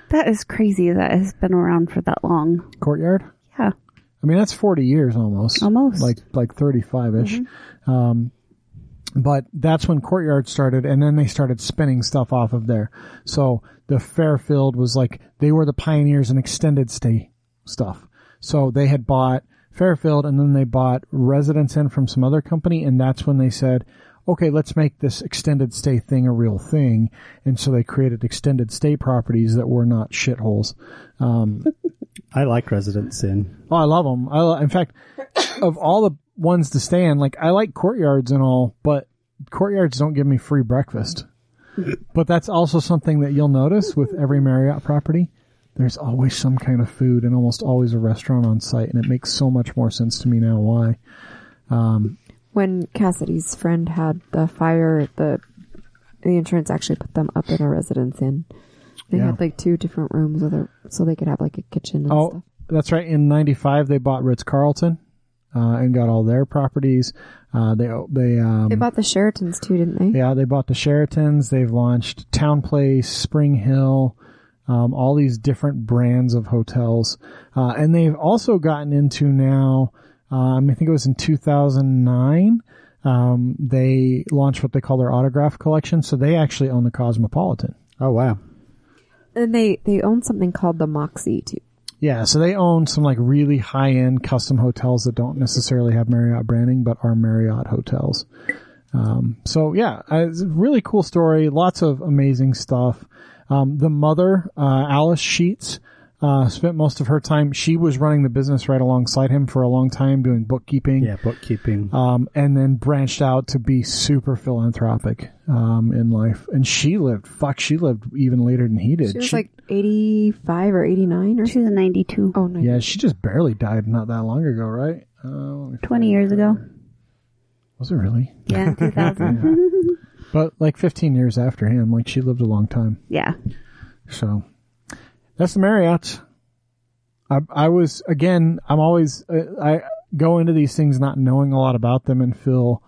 That is crazy. That has been around for that long. Courtyard? Yeah, I mean, that's 40 years almost. Almost. Like, like 35 ish. Um, but that's when Courtyard started, and then they started spinning stuff off of there. So the Fairfield was like, they were the pioneers in extended stay stuff. So they had bought Fairfield, and then they bought Residence Inn from some other company, and that's when they said, okay, let's make this extended stay thing a real thing. And so they created extended stay properties that were not shitholes. Um, <laughs> I like Residence Inn. Oh, I love them. I, lo- in fact, <coughs> of all the ones to stay in, like I like courtyards and all, but courtyards don't give me free breakfast. but that's also something that you'll notice with every Marriott property. There's always some kind of food and almost always a restaurant on site, and it makes so much more sense to me now why. Um, When Cassidy's friend had the fire, the the insurance actually put them up in a residence inn. They Yeah. had like two different rooms with a, so they could have like a kitchen and Oh, stuff. that's right. In '95, they bought Ritz Carlton uh, and got all their properties. Uh, they they um, They bought the Sheratons too, didn't they? Yeah, they bought the Sheratons. They've launched TownePlace, Spring Hill, um, all these different brands of hotels, uh, and they've also gotten into now. Um, I think it was in 2009. Um, they launched what they call their autograph collection. So they actually own the Cosmopolitan. Oh wow. And they they own something called the Moxy too. Yeah, so they own some like really high end custom hotels that don't necessarily have Marriott branding, but are Marriott hotels. Um, so yeah, uh, it's a really cool story. Lots of amazing stuff. Um, the mother, uh, Alice Sheets, Uh, spent most of her time. She was running the business right alongside him for a long time, doing bookkeeping. Yeah, bookkeeping. Um, and then branched out to be super philanthropic um, in life. And she lived. Fuck, she lived even later than he did. She was like 85 or 89 or She was a 92, Oh, no. yeah, she just barely died not that long ago, right? Uh, 20 years ago. Was it really? Yeah, <laughs> 2000. But like 15 years after him, like she lived a long time. yeah. So that's the Marriott. I, I was again. I'm always uh, I go into these things not knowing a lot about them and feel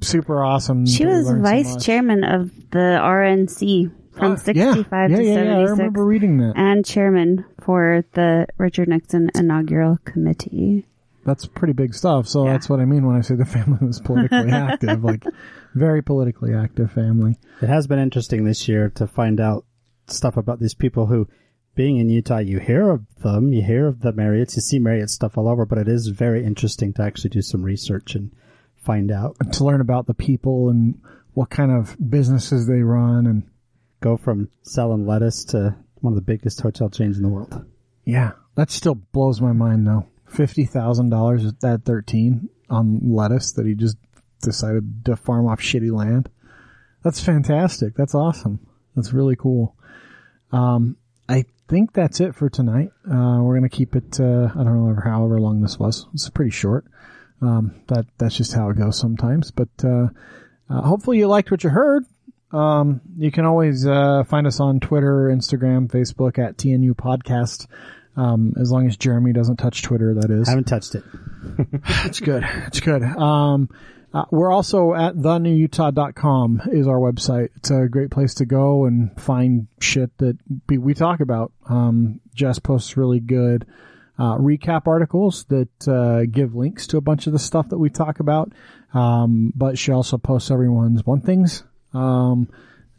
super awesome. She was learn so vice chairman of the RNC from Uh, 65 yeah, to yeah, yeah, 76. yeah, I remember reading that. and chairman for the Richard Nixon inaugural committee. That's pretty big stuff. So that's what I mean when I say the family was politically active, like <laughs> very politically active family. It has been interesting this year to find out stuff about these people who, being in Utah, you hear of them, you hear of the Marriotts, you see Marriott stuff all over, but it is very interesting to actually do some research and find out. To learn about the people and what kind of businesses they run and Go from selling lettuce to one of the biggest hotel chains in the world. Yeah, that still blows my mind though. Fifty thousand dollars at thirteen on lettuce that he just decided to farm off shitty land. That's fantastic. That's awesome. That's really cool. Um, I think that's it for tonight. Uh, we're gonna keep it. Uh, I don't know however long this was. It's pretty short. Um, that that's just how it goes sometimes. But uh, uh, hopefully you liked what you heard. Um, you can always uh, find us on Twitter, Instagram, Facebook at TNU Podcast. Um, as long as Jeremy doesn't touch Twitter, that is. I haven't touched it. <laughs> It's good. It's good. Um, uh, we're also at thenewutah.com is our website. It's a great place to go and find shit that we, talk about. Um, Jess posts really good uh, recap articles that uh, give links to a bunch of the stuff that we talk about. Um, but she also posts everyone's one things, um,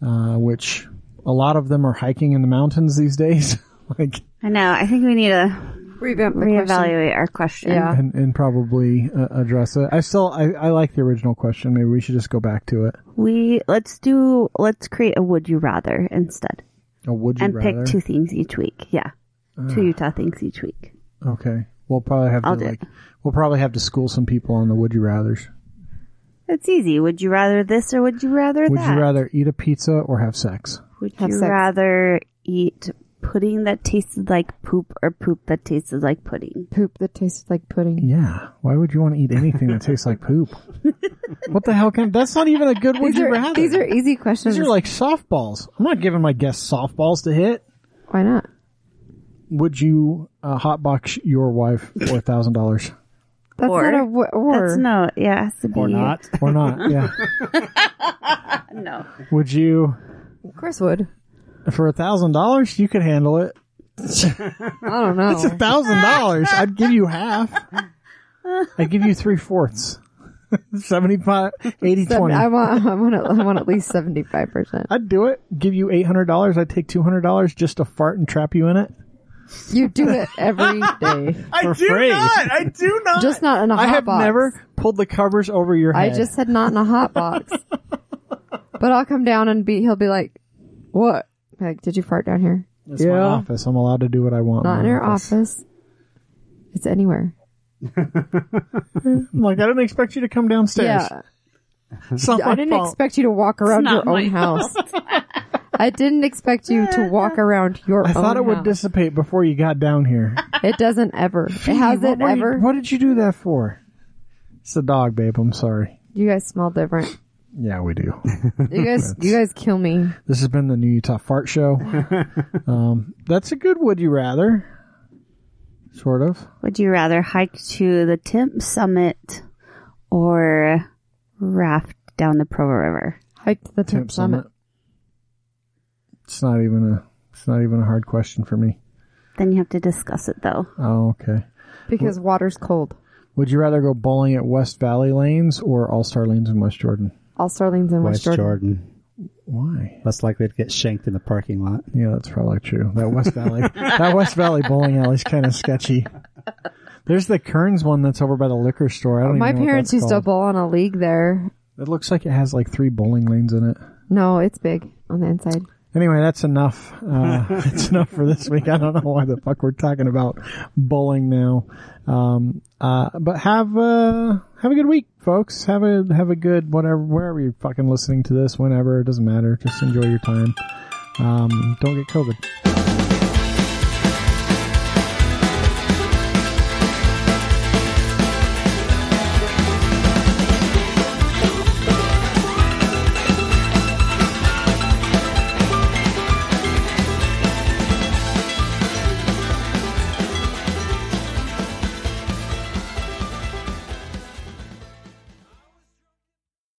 uh, which a lot of them are hiking in the mountains these days. <laughs> like I know. I think we need to Revamp the question. reevaluate our question. Yeah. and, and probably uh, address it. I still I, I like the original question. Maybe we should just go back to it. We let's do let's create a would you rather instead, Or would you rather and rather? pick two things each week. Yeah, two Utah things each week. Okay, we'll probably have I'll to do like we'll probably have to school some people on the would you rather's. It's easy. Would you rather this or would you rather Would that? you rather eat a pizza or have sex? Would Have you sex. rather eat pudding that tasted like poop or poop that tasted like pudding? Poop that tastes like pudding. Yeah. Why would you want to eat anything that tastes like poop? <laughs> what the hell can? That's not even a good would These you are, rather. these are easy questions. These are like softballs. I'm not giving my guests softballs to hit. Why not? Would you uh, hotbox your wife for a thousand dollars That's Or- not a w- or. That's no. Yeah, it has to be Or not. or not? Yeah. <laughs> No. Would you Of course would. For a thousand dollars? You could handle it. I don't know. It's a thousand dollars. I'd give you half. I'd give you three fourths. <laughs> 75, 80, 20. I want, I want, at, I want at least seventy-five percent. I'd do it. Give you eight hundred dollars. I'd take two hundred dollars just to fart and trap you in it. You do it every day, <laughs> I do free. not. I do not. just not in a hot I have box. never pulled the covers over your head. I just said not in a hot box. <laughs> but I'll come down and be. He'll be like, "What? Like, did you fart down here? it's my office. I'm allowed to do what I want. Not my in your office. It's anywhere." I'm <laughs> like I didn't expect you to come downstairs. Yeah, It's not I my didn't fault. expect you to walk around not your my own house. I didn't expect you to walk <laughs> around your I own thought it would house. dissipate before you got down here. <laughs> it doesn't ever. It has what it were you- ever. what did you do that for? It's the dog, babe. I'm sorry. You guys smell different. Yeah, we do. You guys, you guys kill me. This has been the New Utah Fart Show. <laughs> um, that's a good would you rather. Sort of. Would you rather hike to the Timp Summit or raft down the Provo River? Hike to the Timp Timp Summit. It's not even a it's not even a hard question for me. Then you have to discuss it though. Oh, okay. because water's cold. Would you rather go bowling at West Valley Lanes or All Star Lanes in West Jordan? All Star Lanes in West, West Jordan. Jordan. Why? Less likely to get shanked in the parking lot. Yeah, that's probably true. That West Valley <laughs> that West Valley bowling alley's kind of sketchy. There's the Kearns one that's over by the liquor store. I don't My even know what parents that's used to called. bowl on a league there. It looks like it has like three bowling lanes in it. No, it's big on the inside. Anyway, that's enough. Uh, <laughs> that's enough for this week. I don't know why the fuck we're talking about bowling now. Um, uh, but have, uh, have a good week, folks. Have a, have a good whatever, wherever you're fucking listening to this, whenever, it doesn't matter. Just enjoy your time. Um, don't get COVID.